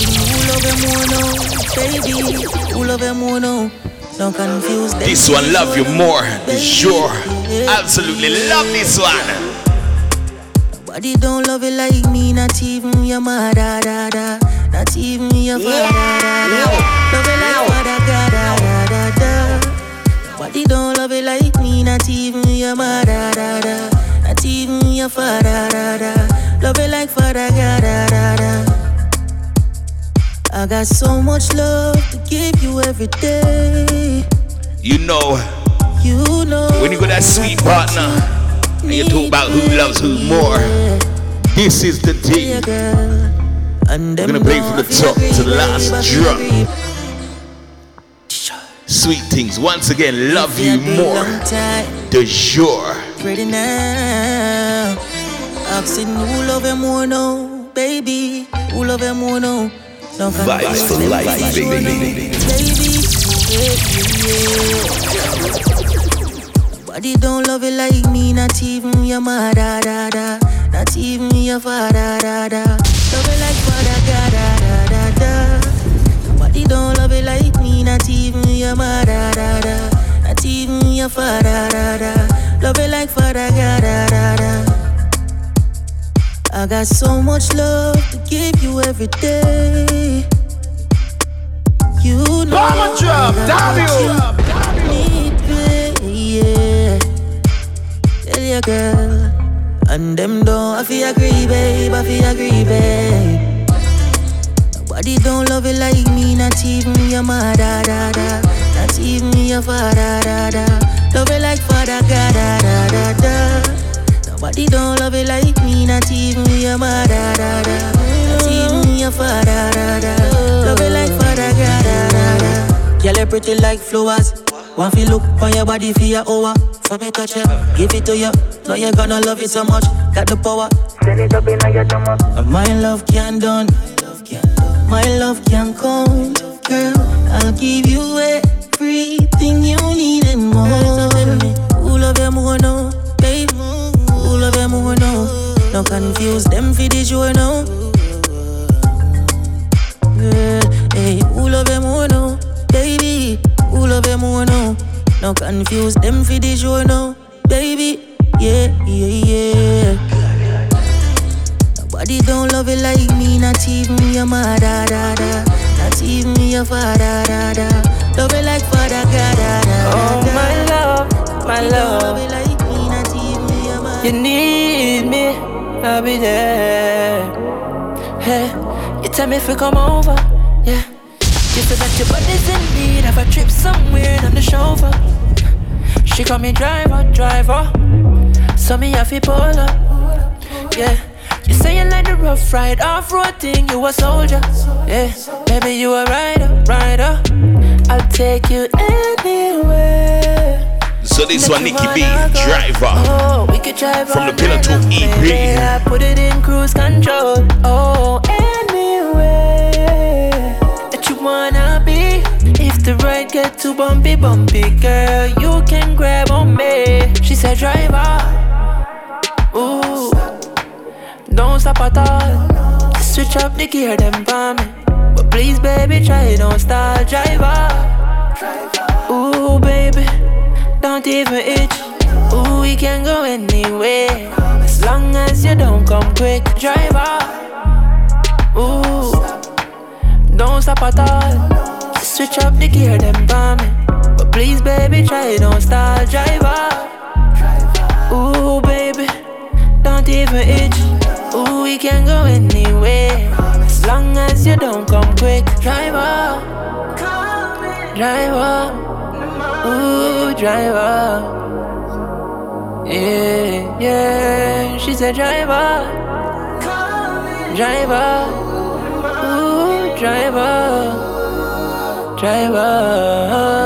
Who love him more now, baby? Who love him more now? Don't confuse them. This one love you more, sure. Absolutely love this one. Nobody don't love it like me, not even your mother, da, da. Not even your father, da, da. Love it like father, God, da, da, da, da. Nobody don't love it like me, not even your mother, da, da. Not even your father, da, da. Love it like father, God, da, da, da. I got so much love to give you every day. You know, You know. when you got that sweet partner, and you talk about who loves who more, this is the thing. And We're gonna play from the top to the last drop. Sweet things, once again, love you more. De jour. Ready now. Asking who love him more now, baby. Who love him more now? Don't Vibes for life, sure baby. baby. Yeah. Nobody don't love it like me, not even your mother, da, da. Not even your father, da, da. Love it like father, God, da, da, da, da. Nobody don't love it like me, not even your mother, da, da. Not even your father, da, da. Love it like father, God, da, da, da. I got so much love to give you every day. You know Bomber drop, I got damn what you need, yeah. Tell your girl, and them don't I feel agree, babe. I feel agree, babe. Nobody don't love it like me, not even your mother, da da. Not even your father, da da. Love it like father, God, da da da da. Nobody don't love it like me, not even your mother, da da. Not even your father, da da. Love it like father, God, da da da. Girl, you pretty like flowers. Want fi look on your body for your hour. For me touch you, give it to you. Know you're gonna love it so much. Got the power. Send it up in your stomach. My love can't done. My love can't come. Girl, I'll give you everything you need and more. Who love you more confuse them for the joy now. Girl, hey, who love them more now? Baby, who love them more now? Now confuse them for the joy now. Baby, yeah, yeah, yeah. Nobody don't love it like me, not even your mother, da, da. Not even your father, da, da. Love it like father, God, da, da. Oh, my love, my love. love it like me, not even your mother. You need me, I'll be there. Hey, you tell me if you come over, yeah. You said that your body's in need of a trip somewhere on the chauffeur. She call me driver, driver. So me have to pull up, yeah. You say you like the rough ride, off-road thing, you a soldier, yeah. Baby, you a rider, rider. I'll take you anywhere. So this one, Nikki B, driver. Oh, we could drive From the Pillar to EP. I put it in cruise control. Oh, anywhere that you wanna be. If the ride get too bumpy, bumpy, girl, you can grab on me. She said, driver. Ooh, don't stop at all. Switch up the gear, them for me. But please, baby, try don't start, driver. Ooh, baby, don't even itch. Ooh, we can go anywhere. As long as you don't come quick, driver. Ooh, don't stop at all. Switch up the gear, them for me. But please, baby, try don't start, driver. Ooh, baby, don't even itch. Ooh, we can go anywhere. As long as you don't come quick, driver. Driver. Ooh, driver. Yeah, yeah. She said, driver. Driver. Ooh, driver. Driver.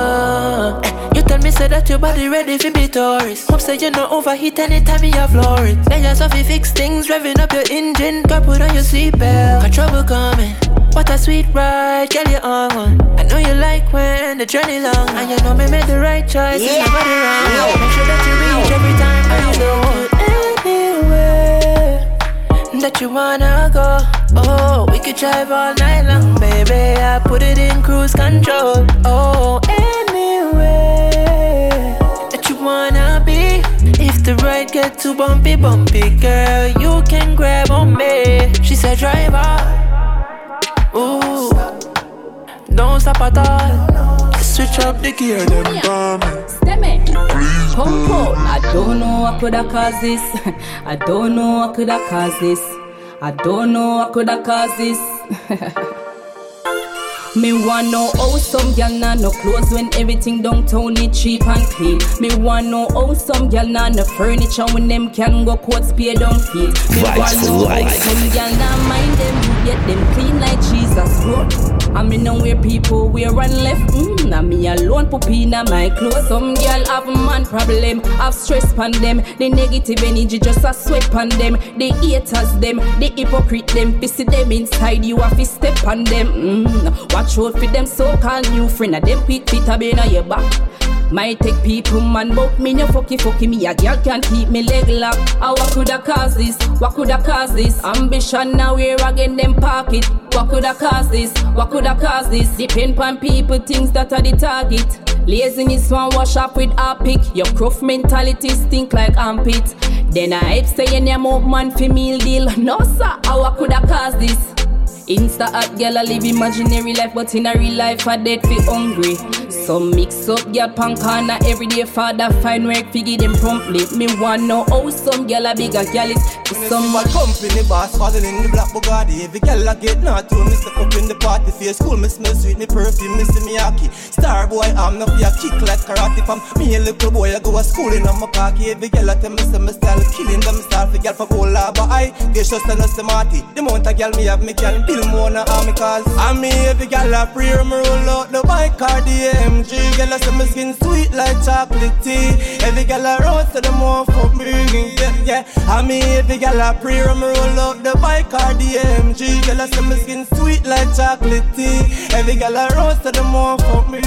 Say that your body ready for be tourist. Hope say you no overheat anytime you floor it. Then you fi fix things, revving up your engine. Girl, put on your seatbelt. Got trouble coming. What a sweet ride, girl, you on one. I know you like when the journey long, and you know me made the right choice. It's nobody wrong. Make sure that you reach every time I go anywhere that you wanna go. Oh, we could drive all night long, baby. I put it in cruise control. Oh, anywhere wanna be. If the ride get too bumpy, bumpy, girl, you can grab on me. She said, drive driver. Ooh, don't stop at all. Switch up the gear, them bomb. Step it. Pump out. I don't know what could have caused this. I don't know what could have caused this. I don't know what could have caused this. Me want know how some gyal nah no clothes when everything downtown it cheap and clean. Me want know how some gyal nah no furniture when them can go coats pay down feet. Me Vibes want know how some gyal nah mind them yet them clean like Jesus road. I me know where people wear and left. Mm, nah me alone put in my clothes. Some gyal have man problem, have stress pan them. The negative energy just a sweat on them. The haters them, the hypocrite them. See them inside you have to step on them. Mm, watch out for them so-called new friend. Them quick fit a be on your back. Might take people man, but me no fucky fucky me a girl can't keep me leg locked. Ah, what coulda caused this? What coulda caused this? Ambition now we're again them pocket. What coulda caused this? What coulda caused this? Depend on people, things that are the target. Laziness one wash up with a pick. Your gruff mentality stink like armpit. Then I hype say your name out man for meal deal. No sir, how what coulda caused this? Insta hot girl a live imaginary life, but in a real life I dead fi hungry. So mix up girl pan corner every day. Father find work figure them promptly. Me want know how some girl a bigger girl is. To some my company boss falling in the black Bugatti Every girl I get not to me step up in the party Face cool, me smell sweet, me perfume, me see me hockey Star boy, I'm not a kick like karate From me a little boy, I go to school in my khaki Every girl I tell me say me style killing them style For girl for go la but I get just a no smarty The amount of girl me have, me can build more na army cause I me every girl I pray me roll out the bike car the AMG Girl I say me skin sweet like chocolate tea Every girl I run to the more for me yeah, yeah. I me every girl I pray me roll out the bike car the AMG Girl I say me skin sweet like chocolate tea Every girl I roast to the more for me.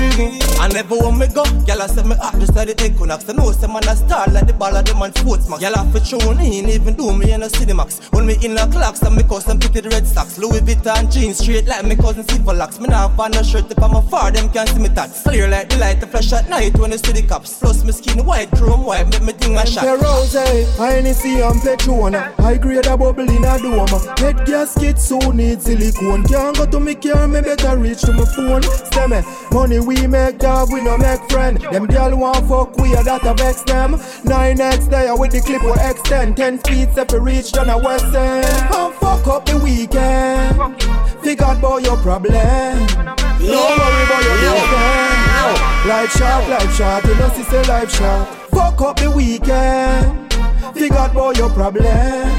And never when me go, girl I say me hot just like the Equinox. I know some man a star like the ball of them on sports max. Girl I fi tune in, even do me in a city max. When me in a clocks, and me custom fitted red socks. Louis Vuitton jeans straight like me cousin silver locks. Me not find no shirt if I'm a far, them can't see me tats. Clear like the light, the flash at night when it's to the cops. Plus me skin white, chrome white, make me think a shot. Rose, Hennessy and Petrona High grade a bubble in a dome. Head gasket so need silicone. Can't go to me car, me better reach to my phone. Stem eh, money we make dog, we no make friend. Them girl want fuck, we a that a vex them. 9x there with the clip we extend 10 speed if we reach down a west end. And fuck up the weekend. Figure out your problem Don't worry about your weekend Life short, life short, you know, see say life short Fuck up the weekend Figure out about your problem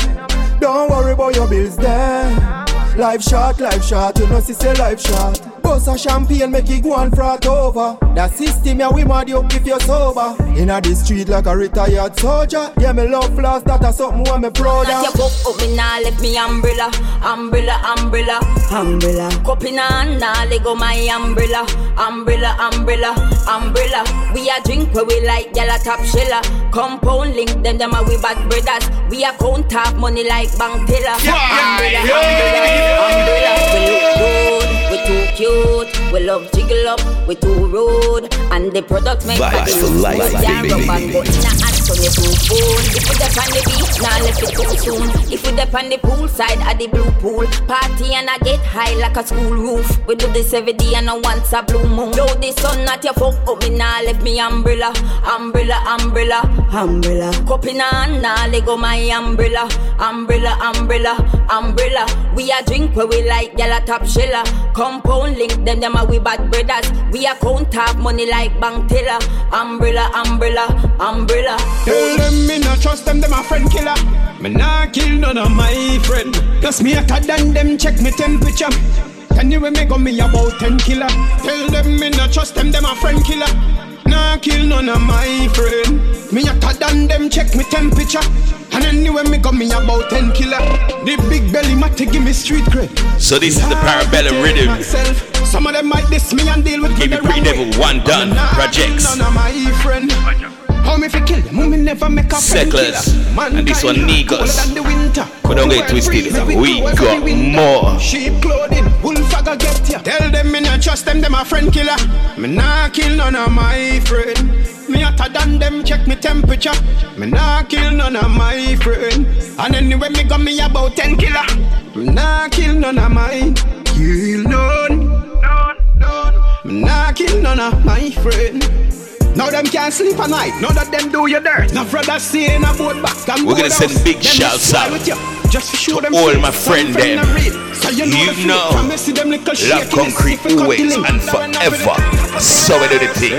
Don't worry about your bills there Life short, life short, you know, see say life short Bust a champagne, make it go and frat over. That system, yeah, we mad you if you're sober. Inna the street like a retired soldier. Yeah, me love flaws, that a something when me proud That of. you fuck up oh, me nah left me umbrella, umbrella, umbrella, umbrella. Cup in hand, nah let go my umbrella, umbrella, umbrella, umbrella. We a drink where we like, gyal a top sheller. Compound link, them them a we bad brothers. We a count top money like bank teller. Umbrella, umbrella, umbrella. We look good, we too cute. We love jiggle up, we too rude, and the product make Vibes body for look life, good. Yeah, baby. Rub and button a hand so you too cool. If we dep on the beach, nah left it too soon. If we dep on the pool side at the blue pool, party and I get high like a school roof. We do this every day and I once a blue moon. Though the sun not your fuck up, me nah left me umbrella, umbrella, umbrella, umbrella. Cup in hand, nah let go my umbrella, umbrella, umbrella, umbrella. We a drink where we like, gyal a top sheller. Compound link, them them a we bad brothers. We a count top money like bank teller. Umbrella, umbrella, umbrella. Tell them me not trust them, them a friend killer. Me nah kill none of my friend. Plus me hotter than them, check me temperature. Anyway, me go me about 10 killer. Tell them me not trust them, them a friend killer. Nah kill none of my friend. Me hotter than them, check me temperature. And anyway, me go me about 10 killer. The big belly matter give me street cred. So this is the Parabellum rhythm. Myself. Some of them might diss me and deal with Give me me Pretty Devil, one done, projects. None of my friend. How me fi kill them? Who never make a friend Settlers. killer. And this one, Mankind Niggas. colder than the winter. But don't get twisted, we got more. Sheep clothing, wolf I get ya. Tell them me not trust them, them a friend killer. Me nah kill none of my friend. Me hotter than them, check me temperature. Me nah kill none of my friend. And anyway me got me about ten killer. Me nah kill none of mine. Kill none. Me nah kill none of my friend. Now them can't sleep at night. None of them do you dirt. Now brother saying about back and We're gonna send big shouts out. Just to show to them all my one friend them. not real. So you know, You the feel. know, From them little Love concrete if we cut the always and forever. So we do the thing.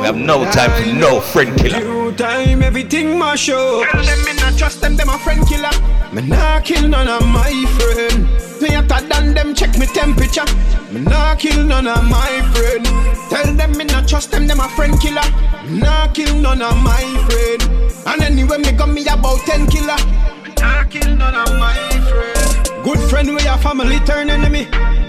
We have no time for no friend killer. Due time, everything my show. Tell them me not trust them, them a friend killer. Me nah kill none of my friend. Me hotter than them, check me temperature. Me nah kill none of my friend. Tell them me not trust them, them a friend killer. Me nah kill none of my friend. And anyway, me got me about ten killer. Me nah kill none of my friend. Good friend with your family turn enemy.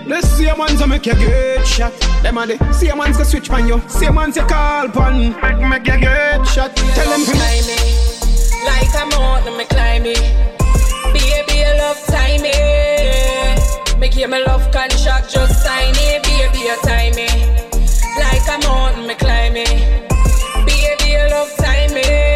The same ones that make you get shot. Them are the same ones that switch on you. Same ones you call pon. Make make you get shot. Tell them Climb me, like I'm out, let me climb me. Baby, you love time eh? me. Make you my love contract, just sign it. Baby, you time me. Like I'm out, let me climb me. Baby, you love time me.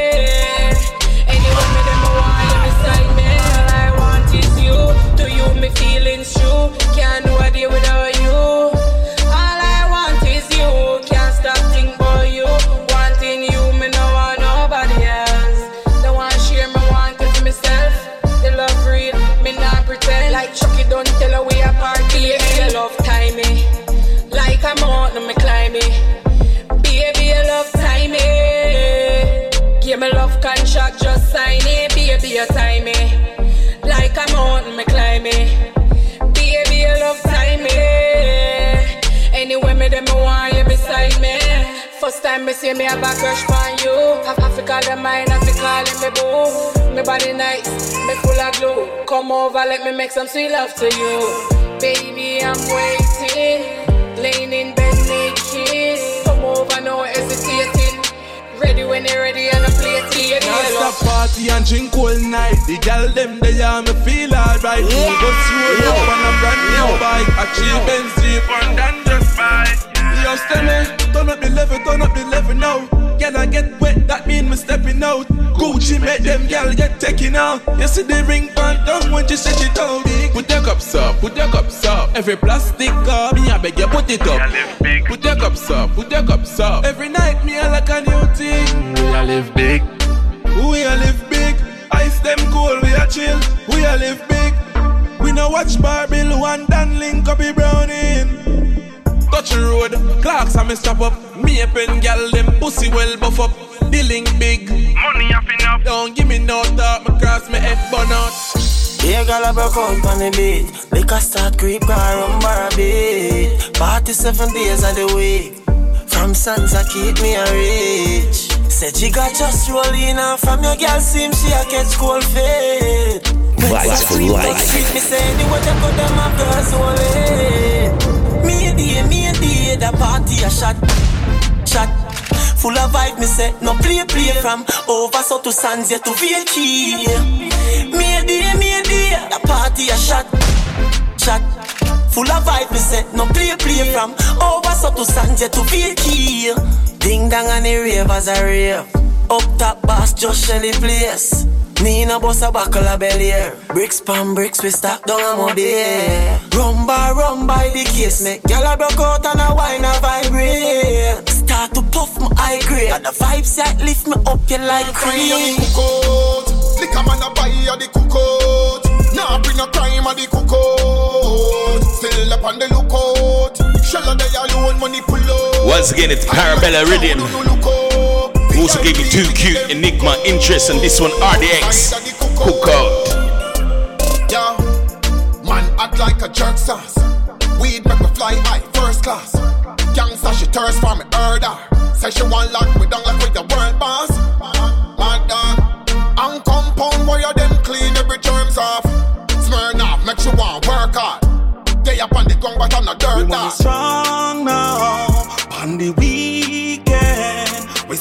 first time me see me have a crush on you. Africa the mine, Africa calling me boo. Me body nice, me full of glue. Come over, let me make some sweet love to you. Baby, I'm waiting, leaning bed naked. Come over, no hesitating. Ready when you're ready and I play it here. Now stop party and drink all night. The girl them they are me feel alright. Yeah. Go roll yeah. up on a brand new bike, a cheap Benz Jeep and just bike. Yo, me, turn up the level, turn up the level now. Girl, I get wet, that mean me stepping out. Gucci make them gal get taken out. You see the ring band down when you set it out. Put your cups up, put your cups up. Every plastic cup, me I beg you put it up. Put your cups up, put your cups up. Every night me I like a new thing. We I live big. We I live big. Ice them cool, we a chill. We a live big. We no watch Barbie, one Dan link up Browning. Touch the road, clocks and me stop up. Me a pen gal, them pussy well buff up. Dealing big, money up enough. Don't give me no talk, me cross me head burn out. Yeah, girl, I broke out on the beat. Liquor start creep, car rum bar a beat. 47 days of the week. From sons, I keep me a rich. Said she got just rolling off from your girl, seem she a catch cold feet. Vibes for life. Me say anyway, you put them a girls only. A day, me day, the party a shot, shot. Full of vibe, me say no play play from over so to Sands yet to VK. A day, me day, the party a shot, shot. Full of vibe, me say no play play from over so to Sands yet to VK. Ding dong and the ravers a rave. Up top boss just shelly place. Me no boss a buckle a bellier. Bricks pan bricks we stack down a mobile. Run by run by the case make gyal a broke out and a wine a vibrate. Start to puff my high grade and the vibes that lift me up you like cream. Liquor man a buy a the cookout. Nah bring a crime a the cookout. Still up on the lookout. Shell a day alone money pull out. Once again, it's Parabella Rhythm. Also gave me too cute Enigma interest and this one RDX Cookout. Yeah, man act like a jerk sauce. Weed make me fly high, first class. Gangsta she thirst for me murder. Say she want lock me down like with the world boss. Mad dog, and compound where you them clean every germs off. Smirnoff, make you want work hard. They up on the ground but I'm not dirt We money strong now. On the weekend, we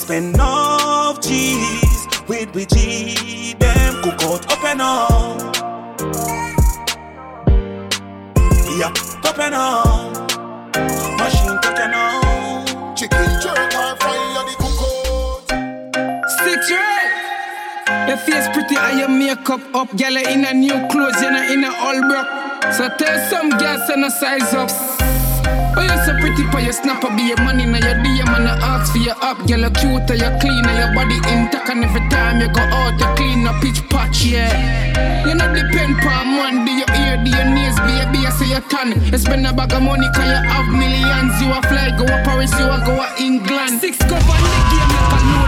spend enough G's with we G them cook out up and on. Yeah, up and on. Machine cooking on. Chicken jerk or fry the cookout. Six right. Your face pretty and your makeup up. Gyal you in a new clothes, you know in a all broke. So tell some girls send a size up. Oh, you so pretty for your snapper, be your money now your DM and I ask for your up. Girl, you cute and you clean and your body intact and every time you go out, you clean a pitch patch, yeah. You not depend on man, do your ear, do your nails, baby, I say you tan. You spend a bag of money cause you have millions. You a fly, go a Paris, you a go a England. Six cover in the game a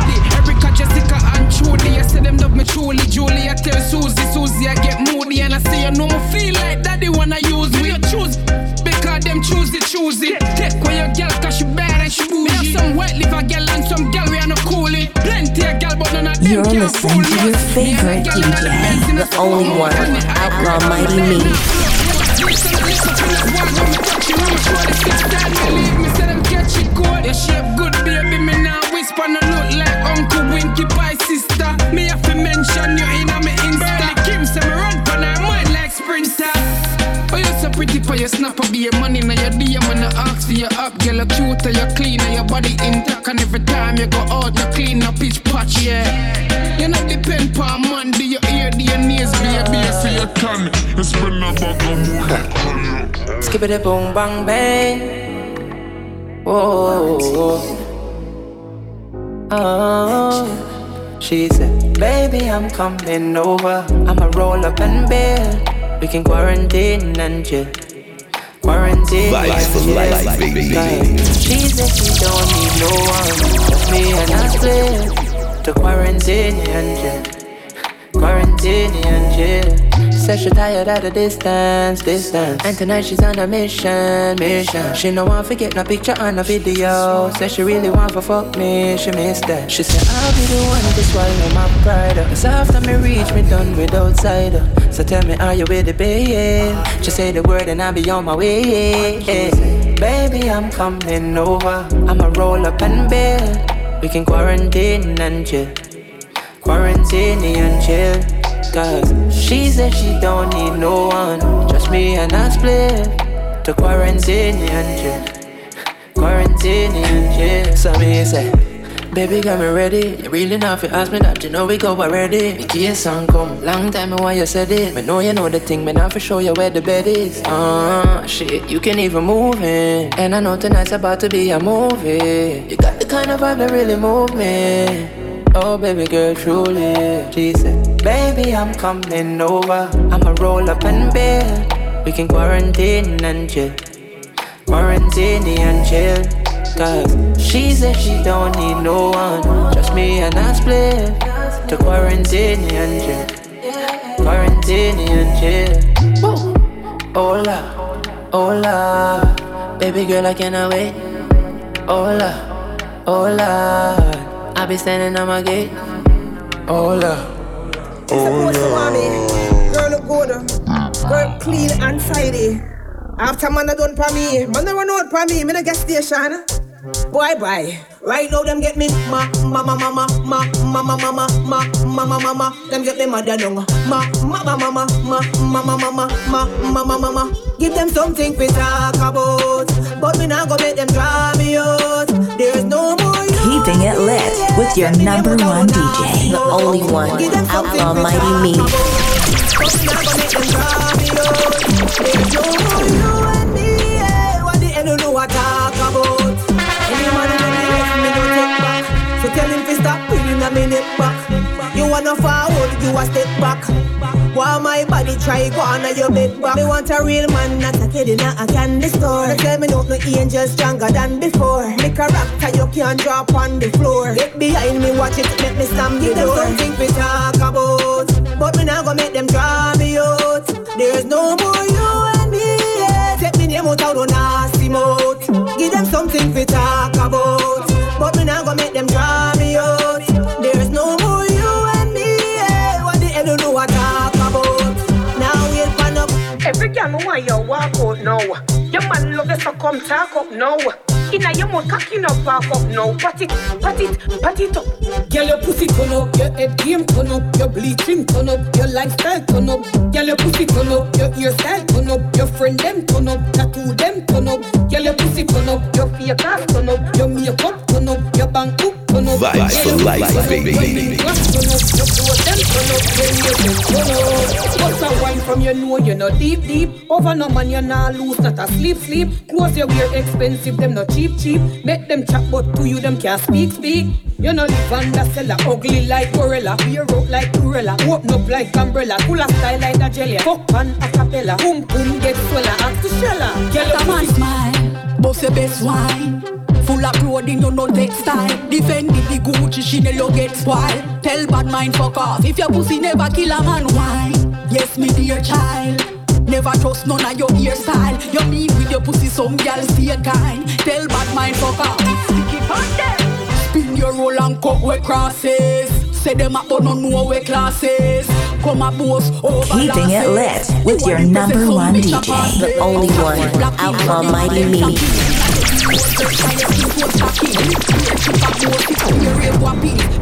Trudy. I say them love me truly. Julie, I tell Susie, Susie, I get moody. And I say, you know me feel like daddy wanna use me. You choose because them choose the choose it. Take away your girl cause she bad and she bougie. Me have some white liver girl and some girl we are no coolie. Plenty of girl but none of them You're can listening fool to me. your favorite DJ, the only one, Outlaw Mighty Me. Your shape good, baby. Me now whisper, no look like Uncle Winky Pie sister. Me have to mention you in me Insta. Kim say me run for her like sprinter. Oh, you so pretty for your snapper, be your money now your DM and I ask for your up. Girl, you cute and you clean your body intact. And every time you go out, you clean up each patch, yeah. You not depend on man, do your ear, your nails, baby. Say you can. Spend a bag of money. Skip it a boom bang bang. Whoa. Oh. She said, Baby, I'm coming over. I'ma roll up and bed. We can quarantine and chill. Quarantine and for chill. life, baby. She said she don't need no one. Just me and I split. To quarantine and chill. Quarantine and chill. Said she tired of the distance, distance. And tonight she's on a mission, mission. She no want forget no picture on a video. Said she really want to fuck me, she missed that. She said I'll be the one to swallow my pride. up. Cause after me reach me done with outsider. So tell me, are you with the babe? Just say the word and I'll be on my way. Baby, I'm coming over. I'ma roll up and bed. We can quarantine and chill. quarantine and chill. Cause she said she don't need no one, just me and a split. To quarantine and chill, quarantine and chill. So me say. Baby got me ready. You really not fi ask me that. You know we go already. Me key song come. Long time me why you said it. Me know you know the thing. Me not for show you where the bed is. Uh, shit, you can even move in. And I know tonight's about to be a movie. You got the kind of vibe that really move me. Oh, baby girl, truly. She said, Baby, I'm coming over. I'ma roll up and bed. We can quarantine and chill. Quarantine and chill. Cause she said she don't need no one. Just me and a split. To quarantine and chill. Quarantine and chill. Hola, hola. Baby girl, I cannot wait. Hola, hola. I be standing on my gate. Hola. Want me. Girl look good. Girl clean and tidy. After man done for me, man a run out for me, me no get station. Boy, boy. Right now them get me ma mama mama ma mama mama ma mama mama. Them get me mother down. Ma mama mama ma mama mama ma mama mama. Give them something to talk about, but me not go make them draw me out. There's no more. Keeping it lit with your number one DJ, the only one, Outlaw Mighty Me. Tell him to stop a minute back. You wanna forward, you a step back. Why my body try go on your bed back? Me want a real man, not a kid in a candy store. So tell me no no angel stronger than before. Me character you can't drop on the floor. Get behind me, watch it, make me slam the door. Something we talk about, but me not gonna make them draw me out. There's no more you and me. Yeah. Take me name out nasty mouth. Give them something we talk about, Girl me want you walk out now. Your man love you so come talk up now. Inna your mouth cocky up walk up now. Pat it, pat it, pat it up. Girl, your pussy turn up, your head game turn up, your bleaching turn up, your lifestyle turn up. Girl, your pussy turn up, your hairstyle turn up, your friend them turn up, tattoo them turn up. Girl, your pussy turn up, your fake ass turn up, your makeup turn up, your bank book turn up. Vibes for life, baby. turn up, your glass turn up, your them turn up, your nails turn up. What's a wine from your know you no deep deep. Over no man you not loose, not a sleep sleep. Clothes you wear expensive, them no cheap cheap. Make them chat, but to you them can't speak speak. You know live under cellar, ugly like gorilla, wear out like gorilla, open up like umbrella, of style like a jelly. Fuck pan a cappella, boom boom get swella, ask the shella. Come on, pussy- smile, boss your best wine. Full of clothing, you know textile. Defend it the Gucci, Chanel, you get spoiled. Tell bad mind fuck off. If your pussy never kill a man, why? Yes, me dear child. Never trust none of your hairstyle. You meet with your pussy, some girl stay kind. Tell bad mind fuck off. Stick it. Spin your roll and cut where crosses. Say them up, but no where classes. Come a boss over Keeping it lit with your number one DJ, the only one, Outlaw Mighty Me.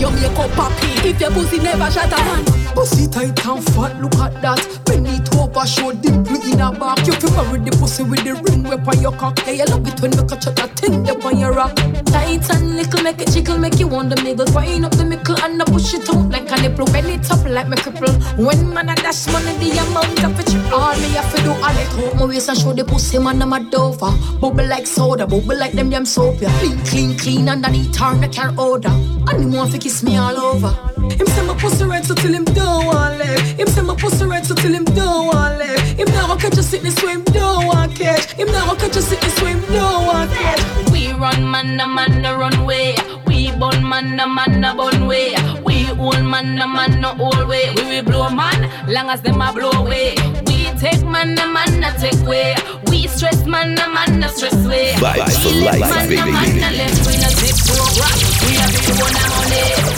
Your makeup poppy If your pussy never shut a man Pussy tight and fat, look at that Bend it over, show dimple in a back You feel marry the pussy with the ring whip on your cock Hey, I love it when you catch that thing up on your rock Tight and little, make it jiggle, make you want the middle. Wind up the mickle and I push it out like a nipple. Bend it up like me cripple. When man a dash money, the amount of it triple. All me have to do, all it out my waist and show the pussy man I'm a dover Bubble like soda, bubble like them them soap yeah. Clean, clean, clean underneath turn the car order And him want to kiss me all over Him say my pussy red so till him don't want live Him say my pussy red so till him don't want live Him never catch a sickness so him don't want catch Him never catch a sickness so him don't want catch We run man, a man, a run way. We bun man, a man, a bun way. We old man, a man, no old way. We will blow man, long as them a blow away. We take man, a man, a take way. We stress man, a man, a stress way. Vibes for we life, man, baby. a man, a left, we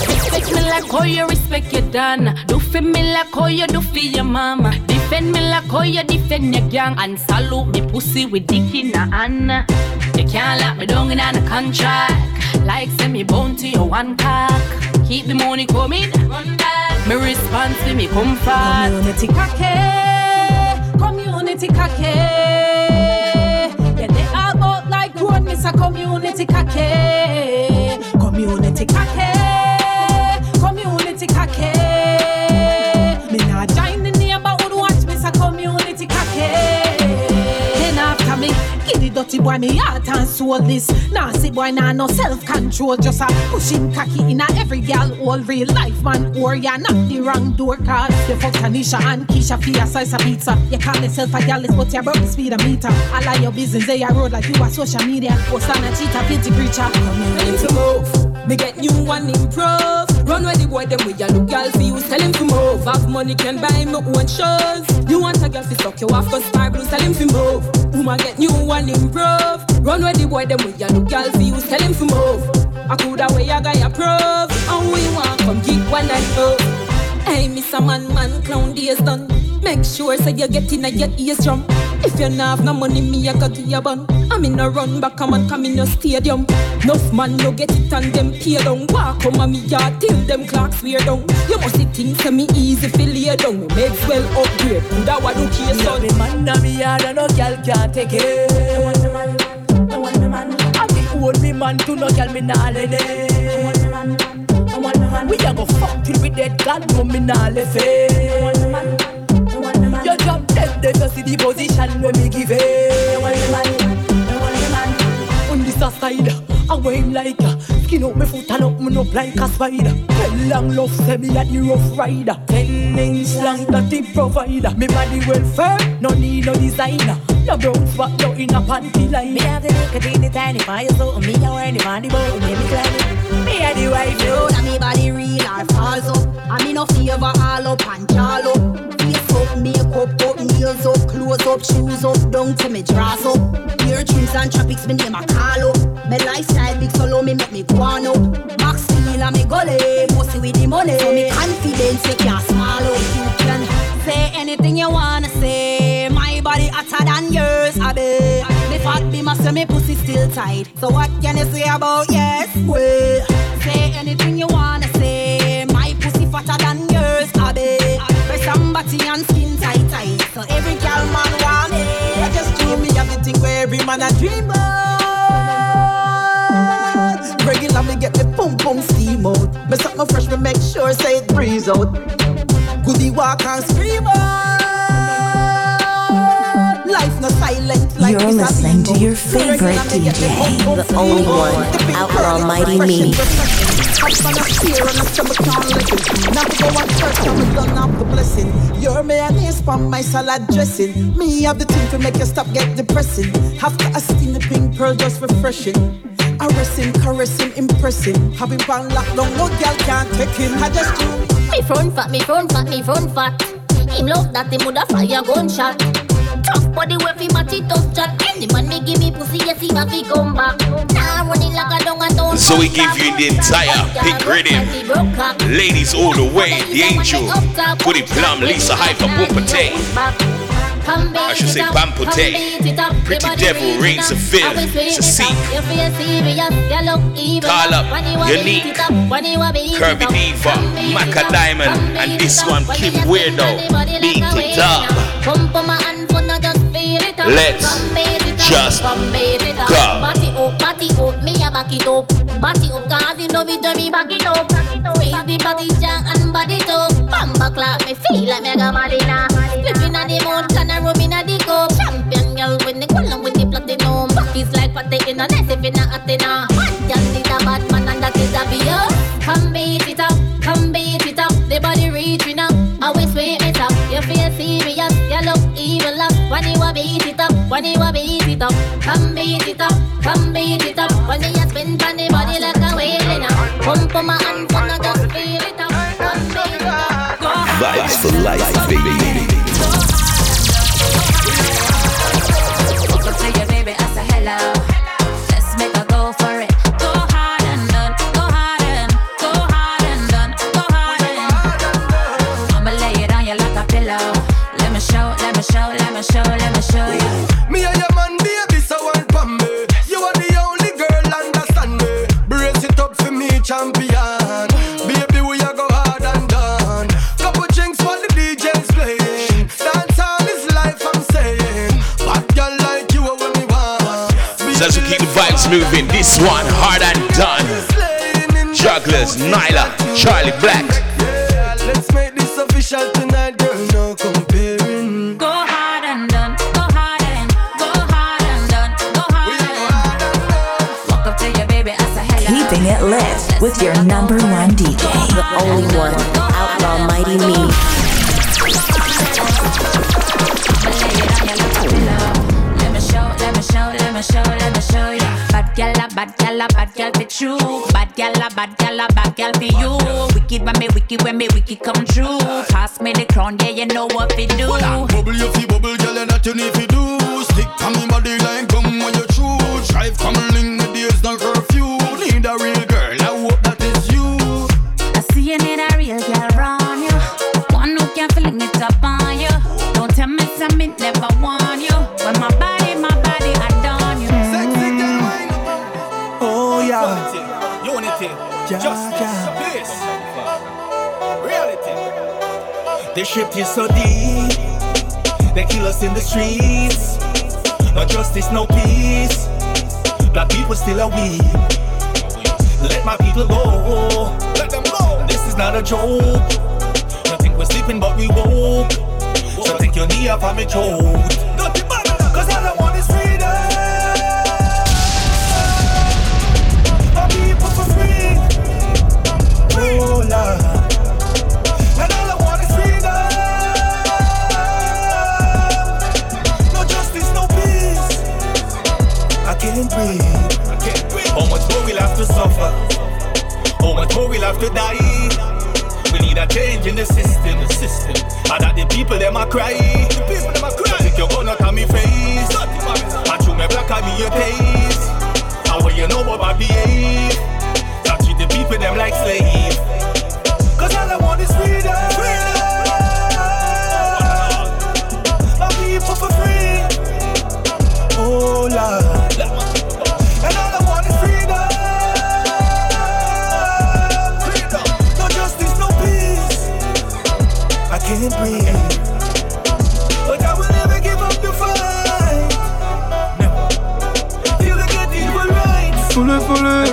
Respect me like how you respect your dad. Do for me like how you do for your mama. Defend me like how you defend your gang. And salute me pussy with dick in a hand. You can't lock me down in a contract. Like send me bone to your one cock. Keep the money coming, run back. Me response to me comfort. Community kake, community kake. Yeah, they all out like grown, miss a community kake. Community kake, community kake. Me nah join the neighborhood watch, miss a community kake. Then after me, give the dirty boy me heart and soul this. Nasty boy nah no self control, just a pushing cocky in a every gal all real life man or ya knock the wrong door card. You fuck Tanisha and Keisha for a slice of pizza. You call yourself a gal, but you broke the speed a meter. I like your business, they a road like you a social media. Post on a cheetah, pity preacher. Community move. Me get new one improve. Run where the boy them with ya look you. Tell him to move. Have money can buy me own shows. You want a girl to suck you off cause star blue. Tell him to move. Woman get new one improve. Run where the boy them with ya look you. Tell him to move. I coulda a guy approve. And we want come get one night up. Hey, a man, man, clown days done. Make sure so you get in a your ears drum. If you not have no money, me I go give you bun. I'm in a run back, come and come in your stadium. Enough man no get it and them pay down. Walk come on me yard till them clocks wear down. You must see things to me easy fi lay down. Me make well upgrade. Who that what do case son? Me man na me yard and no girl can't take it. I want the man, I want the man. I be own me man to no girl me nah let it. I want the man, I want the man. We a go fuck till we dead, God no me nah left it. I want the man, they just see the position when me give it. I want the man, I want the man. On this side, I weigh like a Skin up me foot and up me up like a spider Well long love say me a the rough rider Ten inch long that the provider Me body well firm, no need no designer No brown spot, no in a panty line Me have the nicotine, the tiny fire, so me a wear the body boat, me me climb it. Me a the wife, Know that me body real or false. I me no favor all up and jall up. Up, makeup up, nails up, clothes up, shoes up, down to me dress up. Ear trims and tropics, me name a call up. Me lifestyle big solo, me make me go on up. Max steel and me gully, mostly with the money. So me confidence, you can't small up. You can say anything you wanna say. My body hotter than yours, I bet. Me fat be my me pussy still tight. So what can you say about yes? Well, say anything you man a dreamer. Regular me get me pum pum steam out. Me suck no fresh, me make sure say it breeze out. Goody walk and scream out. Like You're listening to your favorite Regular me get me DJ, pum pum the only one, The big Outlaw Mighty Me. and Up on a spear and a stomach can't let it. Now to go and church and we done have the blessing. You're mayonnaise from my salad dressing. Me have the thing to make you stop get depressing. Have to steam the pink pearl just refreshing. Arresting, caressing, impressing. Having pan lockdown, no girl can't take him. I just do Me front fat, me front fat, me front fat. Him love that him woulda fire gunshot. Tough body where fi match it tough chat. Any man me give me pussy, yes he fi come back. Nah running like a dung and don't So we give you the entire pink rhythm. Ladies all the way, the angel, Goody Plum, Lisa Hyper, Bumpate. I should say Bampute. Pretty Devil, Rain Seville, Sasik, Call up, Unique, Kirby Diva, Macka Diamond, and this one, Kim Weirdo. Beat it up. Let's just go. Party up, party up, me a back it up. Party up, cause you know me do me back it up. Squeeze the body jam and body top. Bamba clap, me feel like mega Marina. Flipping at the mouth, can I rub in at the cup. Champion girl with the column with the platinum. Pockets like pate in a nest if in a Athena. Hot girl is a bad man and that is a beer. Come beat it up, come beat it up. The body reaching up, always sweep it evil up. When you a beat it up, when you a beat it up. Come beat it up, come beat it up. When you a spin on the body like a wailing up. Pump on my hand, fun I just feel it up. Come beat it up. Vibes for life, baby. Keep moving, this one hard and done. Jugglers, Nyla, Charlie Black. Let's make this official tonight, girl. No comparing. Go hard and done. Go hard and go hard and done. Go hard and walk up to your baby as a hello. Keeping it lit with your number one DJ, the only one, Outlaw Mighty Me. Let me show, let me show, let me show, gal, a bad gal for true. Bad gal, a bad gal, a bad gal for you. Wicked when me wicked when me wicked come true. Pass me the crown, yeah you know what we do. Bubble you fi bubble, girl, and that you need fi do. Stick to me body like gum when you chew. Drive coming, the days no curfew. Shit is so deep. They kill us in the streets. No justice, no peace. Black people still are weak. Let my people go. Let them go. This is not a joke. You think we're sleeping, but we woke. So take your knee of me throat. How much more we'll have to die? We need a change in the system, the system. And that the people them a cry. The people them a cry. Take your gun out of me face. And shoot me black and me your taste. And what you know about behave? That treat the people them like slave. Fully, fully.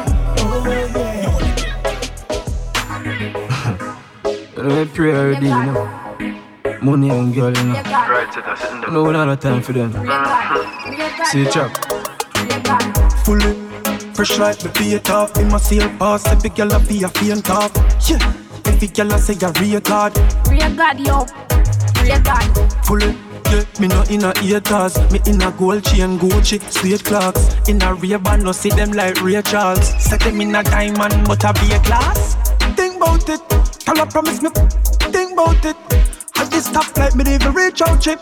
Let me pray already, you know. Money and girl, you know. Right, No, don't have time for them. See you, chop. Fully. Fresh like the beat off in my seal pass. Every girl a be a faint off. Yeah. Every girl a say a real God. Real God, yo. Real God. Fully. Yeah, me no in a haters, me in a gold chain Gucci, sweet clocks. In a Ray-Ban, no see them like Ray Charles. Set them in a diamond, but a be a glass. Think about it, tell her promise me. Think about it. I this stop like me never reach out chip.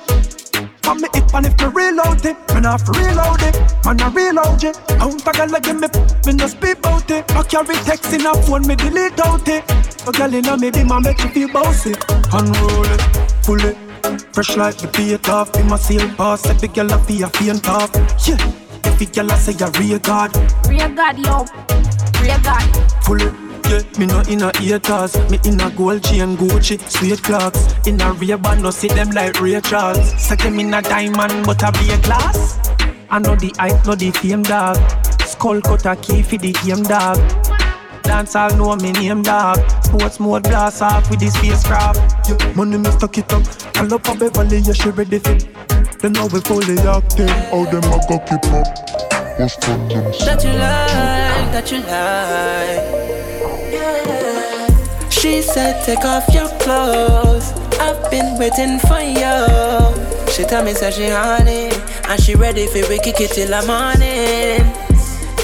On me hip and if me reload it, man I reload it, man I reload it. Count a girl give me, me no speak about it. I carry text in a phone, me delete out it. A girl in a me be my make you feel bossy. Unroll it, pull it, fresh like the beat off. In my seal pass, every girl a feel a faint off. Yeah, every girl a say a real God. Real God, yo. Real God. Full it, yeah, me no in a haters. Me in a gold chain Gucci, sweet clocks. In a Ray-Ban, no see them like Ray Charles. Set me in a diamond, but a be a glass. I know the hype, know the fame dog. Skull cut a key for the game dog. Dance all know me name dog. Sports mode blast off with the spacecraft yeah, Money me stuck it up. Call up a Beverly, yeah she ready for Then now we fully active How them a go keep up? What's from them? That you like, that you like. She said, take off your clothes. I've been waiting for you. She tell me, say she honey, and she ready for we kick it till the morning.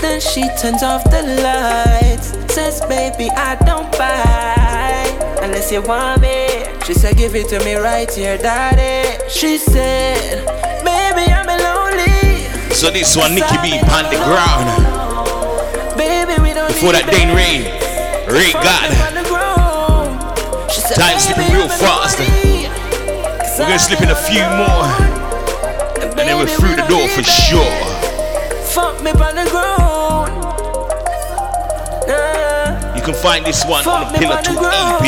Then she turns off the lights. Says, baby, I don't buy unless you want me. She said, give it to me right here, daddy. She said, baby, I'm lonely. So this one, Nicky B, on the ground. Baby, we don't Before that, Dane Rain, Ray God. Time slipping real fast. Eh? We're gonna slip in a few more, and then we're through the door for sure. Fuck me on the ground. You can find this one on the Pillar 2 EP.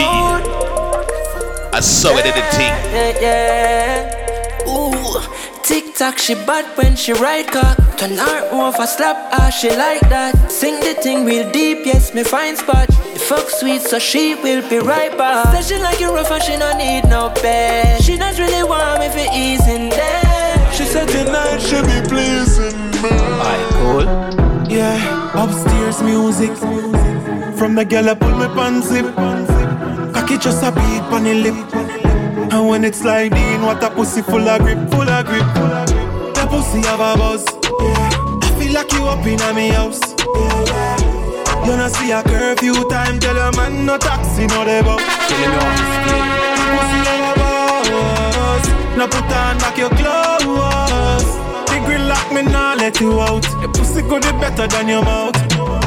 I saw it in the thing. Yeah, yeah. Ooh, Tick tock, she bad when she ride cock. Turn her off, I slap her, she like that. Sing the thing real deep, yes, me fine spot. The fuck sweet, so she will be right back. Said she like it rough and she don't need no bed. She not really want me for easing there. She said tonight she be pleasing me. I cool. Yeah, upstairs music. From the girl I pull me pants zip. Cocky just a beat on the lip. And when it's sliding, what a pussy full of grip, full of grip. The pussy have a buzz. Yeah. I feel like you up in a me house. You know see a curfew time, tell your man no taxi, no they bus. The pussy have a buzz. Now put on back your clothes. The grill lock me now let you out. The pussy good it better than your mouth.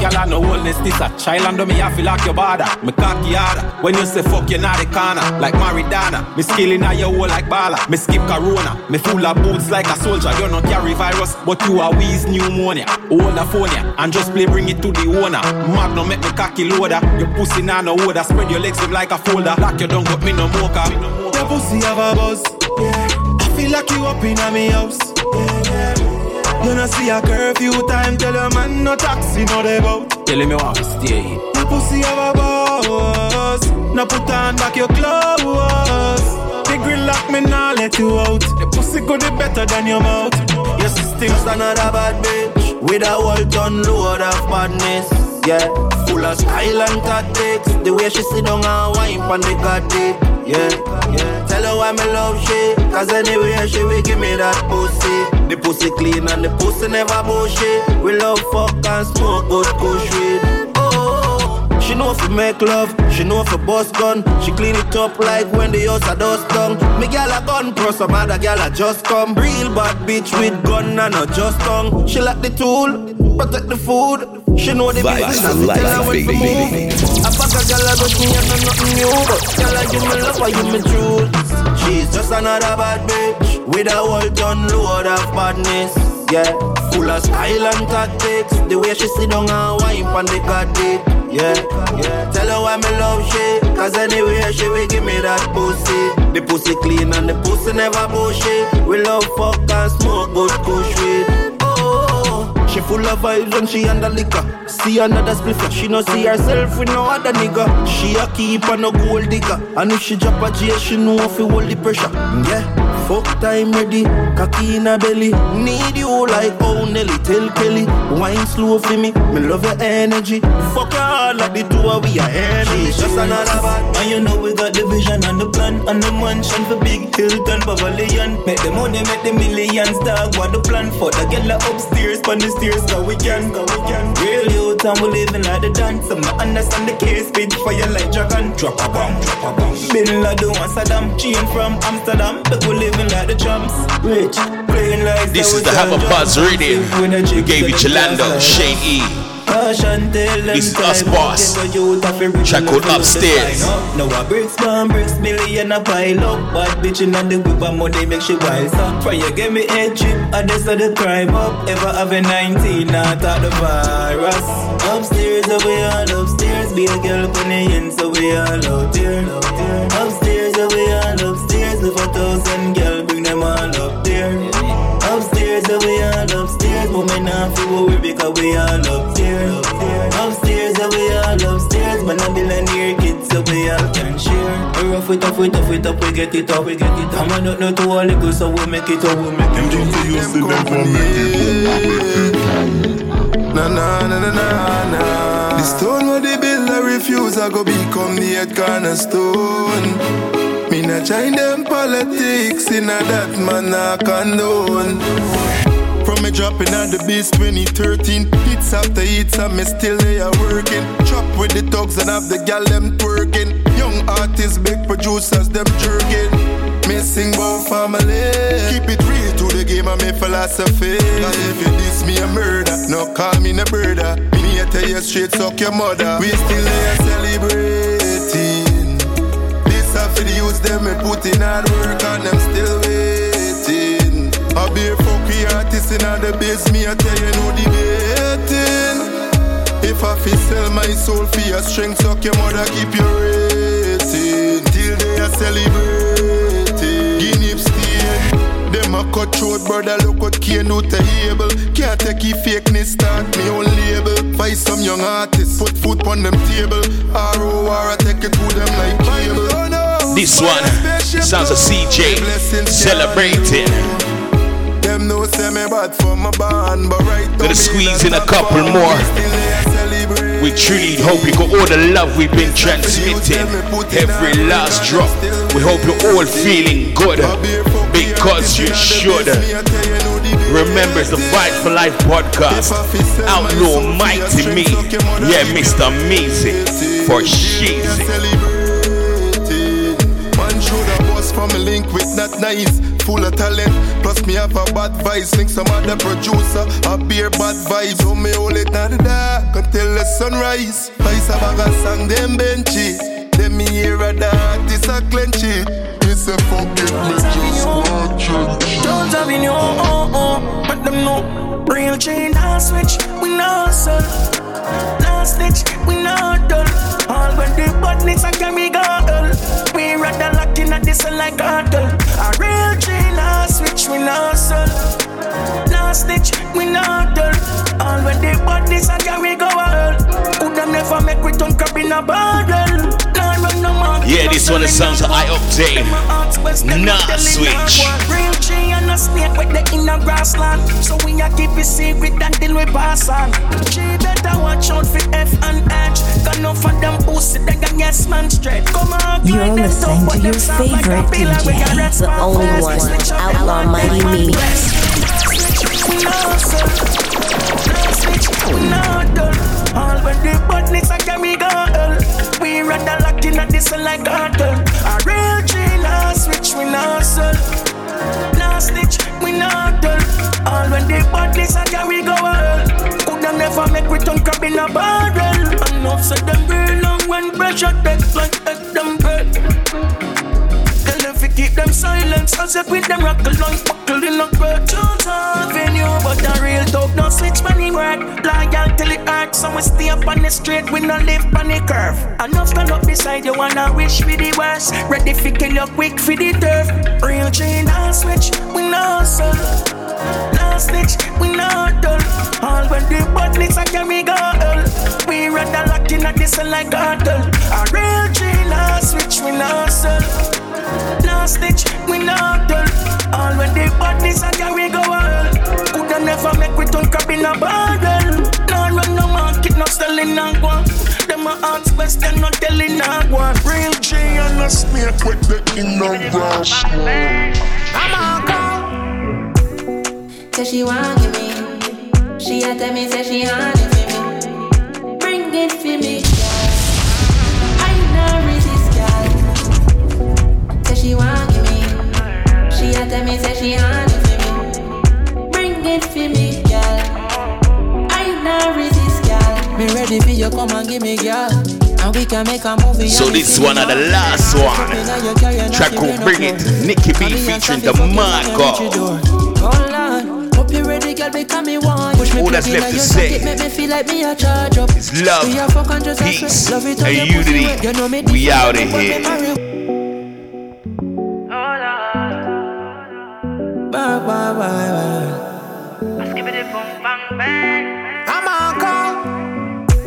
Girl, I know wellness, this a child and me I feel like your bother. Me cocky harder. When you say fuck, you not the corner. Like Maradona. Me skilling at your hole like Bala. Me skip Corona. Me full of boots like a soldier. You not carry virus, but you are wheeze pneumonia. Hold the phone ya and just play bring it to the owner. Magnum make me cocky loader. Your pussy now no order. Spread your legs up like a folder. Lock your don't got me no mocha. Your pussy have a buzz. Yeah. I feel like you up in a me house. Yeah, yeah. You know see a curfew time, tell your man no taxi, no they. Tell me what stay here. The pussy have a buzz. Now put on back your clothes. The grill lock me now let you out. The pussy good it better than your mouth. Your system's another bad bitch with a whole ton load of badness. Yeah, full of style and tactics. The way she sit down and wine on the goddamn. Yeah, yeah. Tell her why me love she. Cause anyway she will give me that pussy. The pussy clean and the pussy never bullshit. We love fuck and smoke good kush weed. She know if make love, she know if bust gun. She clean it up like when the house a dust down. Me gal a gun pro, some other gal a just come. Real bad bitch with gun and a just tongue. She like the tool, protect the food. She know the Vibes business, and life, tell her when to move. I fuck a gal a rush me and know nothing new, but gal a give me love, I give me truth. She's just another bad bitch with a whole ton load of badness. Yeah, full of style and tactics. The way she sit down and wine on the goddamn. Yeah, yeah. Tell her why me love she. Cause anyway she will give me that pussy. The pussy clean and the pussy never bullshit. We love fuck and smoke good kush weed. Oh, she full of vibes and she under liquor. See another spliff, she no see herself with no other nigga. She a keep on no gold digger. And if she drop a J, she know if hold the pressure. Yeah. Fuck time ready, cocky in her belly. Need you like oh Nelly, tell Kelly. Wine slow for me, me love your energy. Fuck hard like the two of we are enemies. Just another bad. And you know we got the vision and the plan and the mansion for big Hilton Pavilion. Make the money, make the millions, dog. What the plan for the girl upstairs, on the stairs, so we can, so we can. Real youth and we living like the dance. Some not understand the case, spit fire like dragon. Drop a bomb, drop a bomb. Bin Laden Saddam, chain from Amsterdam, but we living like the champs. Rich, playing like This is the Have a Buzz Radio. We gave you Chilando, Shane E. This is us, boss. Check out upstairs. Now I bricks, one bricks, million a pile up. Bad bitch in the whip and money make she wild up. Try you get me a trip, I just saw the crime up. Ever have a 19, not thought the virus. Upstairs, we all upstairs. Be a girl on the end, so we all out there. Upstairs, so we all upstairs. Live a thousand girl, bring them all up there. Upstairs, so we all upstairs. Women not feel worry because we all up there. Upstairs, so we all upstairs. Man, I'm billionaire kids, so we all can share. We rough it up, we tough it up, we get it up, we get it up. I'm not know to all the good, so we make it up, we make it up. you see them come make it Na na na na na na The stone where they build I refuse I go become the head cornerstone Not join them politics In a that man I condone. From me dropping at the base 2013 Hits after hits and me still there working. Chop with the thugs and have the gal them twerking. Young artists, big producers them jerking. Me sing about family. Keep it real to the game of me philosophy. Cause if you diss me a murder. No call me no brother Me to tell you straight suck your mother. We still there celebrating This for youths them me put in hard work And them still waiting I be a fucky artist in the base Me I tell you no debating If I fi sell my soul for your strength Suck your mother keep your rating Till they are celebrating Guinea stain Them a a cut throat, brother. Look what Cain do to Abel. Can't take he fakeness, start me own label. Fight some young artists, put food on them table. R.O.R. I take it to them like cable. This one sounds a CJ celebrating. Them know say me bad for my band, but right Gonna squeeze in a couple more. We truly hope you got all the love we've been transmitting. Every last drop. We hope you're all feeling good because you should. Remember, it's the Fight for Life podcast. Outlaw Mighty Me. Yeah, Mr. Amazing. For sheezy. Not nice. Full of talent, plus me have a bad vibe. Link some other producer, a beer bad vibes. So me hold it not the dark until the sunrise. Ice a bag of song, them benchy. Them me hear a it's a clenchy. It's a fucking me just watching. Don't have in your oh oh, but them know real chain now switch. We know so last stitch, we know done. All when the badness I can be this like cartel. A real chain now switch, we know so last stitch, we know done. All when the badness I can be girl. Coulda never make we turn crab in a barrel. Yeah, this one is sounds I update. Nah, switch. Real G and a snake with the inner grassland. So we a keep it secret until we pass on. G better watch out for F and H. Got no for them pussy, they can yes man straight. Come on, You're listening to your favorite DJ, the only one, Outlaw Mighty Me. We know so. No switch, we know done. All when the badness I carry girl. We rather lock in at this like cartel. A real G now switch, we know so. Now snitch, we know done. All when the badness I carry girl. Coulda never make we turn crab in a barrel. Enough said them real long when pressure take like egg them bread. Keep them silence As if with them rock along, buckle in a have venue but a real dog No switch money word Loyal till it hurt So we stay up on the street We no live on the curve Enough stand up beside you Wanna wish for the worst Ready for kill you quick for the turf Real chain and switch We know so no snitch, we not dull. All when the badness I carry girl. We rather lock in at this like cartel. A real G, no switch, we not sell. No stitch, we not dull. All when the badness I carry girl. Coulda never make we turn crab in a barrel. No run no market, no selling no one. Them a ask question, not telling no one. Real G and a snake with the inner grass. I'm a call. Say she want give me. She a tell me say she honey for me. Bring it for me, tell me say she honey for me. Bring it for me, girl. I no resist, girl. Me ready for you, come and give me, girl. And we can make a movie. So this one are the last one. Track will bring it. Nicky B featuring the Marco. Hope you ready, girl, because me want Push me All that's left to say Make me feel like me a charge up is love, We are fucking just a peace. Love it and how you pussy unity. You know me We out of here.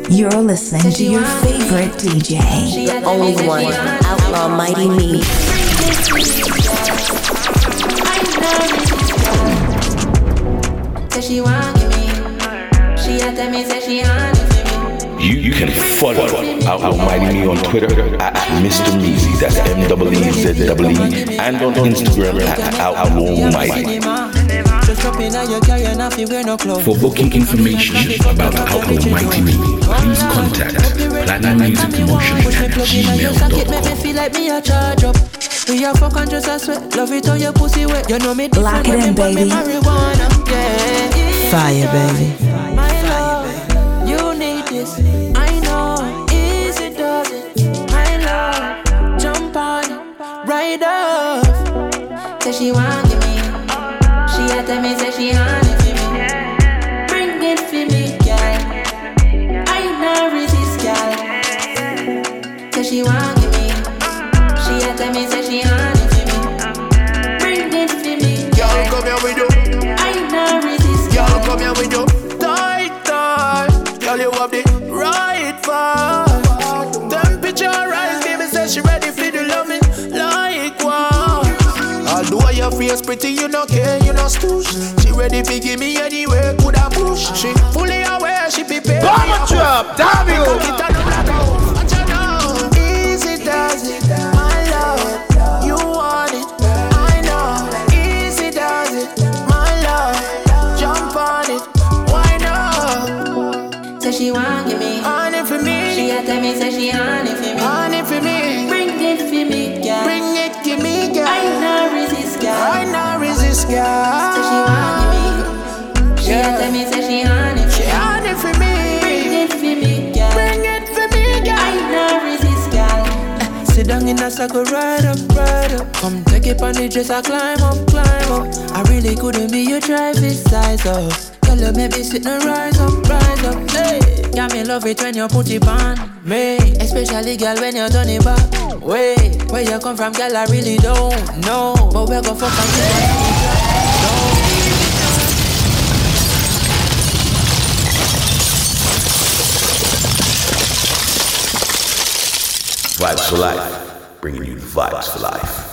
You're listening to your favorite DJ, the only one, Outlaw Mighty Me. Say she want give me. She a tell me say she honey for me. You, you can follow Outlaw Mighty Me on Twitter at Mr. Meezy, that's M-E-E-Z-E-E, and on Instagram at Outlaw Mighty. For booking information about Outlaw Mighty Me, please contact Platinum Music Promotion at plug in on your socket, make me gmail.com. feel like me a charge up. We are fucking just a sweat. Love it how your pussy wet. You know me Lock it in, me put baby. Fire, baby. My love, you need this. I know, easy does it. My love, jump on ride off. Say she want tell me, say she on it for me. Bring it for me, girl. I not resist, girl. Say she want give me. She a tell me, say she on it for me. Bring it for me, girl. Come here with you. I not resist, girl. girl. Come here with you. Tight, tight. Girl, you have the right vibe. Temperature rise, baby, say she ready for the loving. Like wow. Although your face pretty, you know care no stoosh. She ready to give me anywhere, could I push? She fully aware, she prepare. Bomb drop, damn you. In a circle, ride up, ride up. Come take it on the dress, I climb up, climb up. I really couldn't be your driving size up. Girl, you make me sit and rise up, rise up. Hey, got me love it when you put it on me. Especially, girl, when you turn it back. Wait, where you come from, girl, I really don't know. But we're gonna fuck until Vibes for life, bringing you the vibes for life.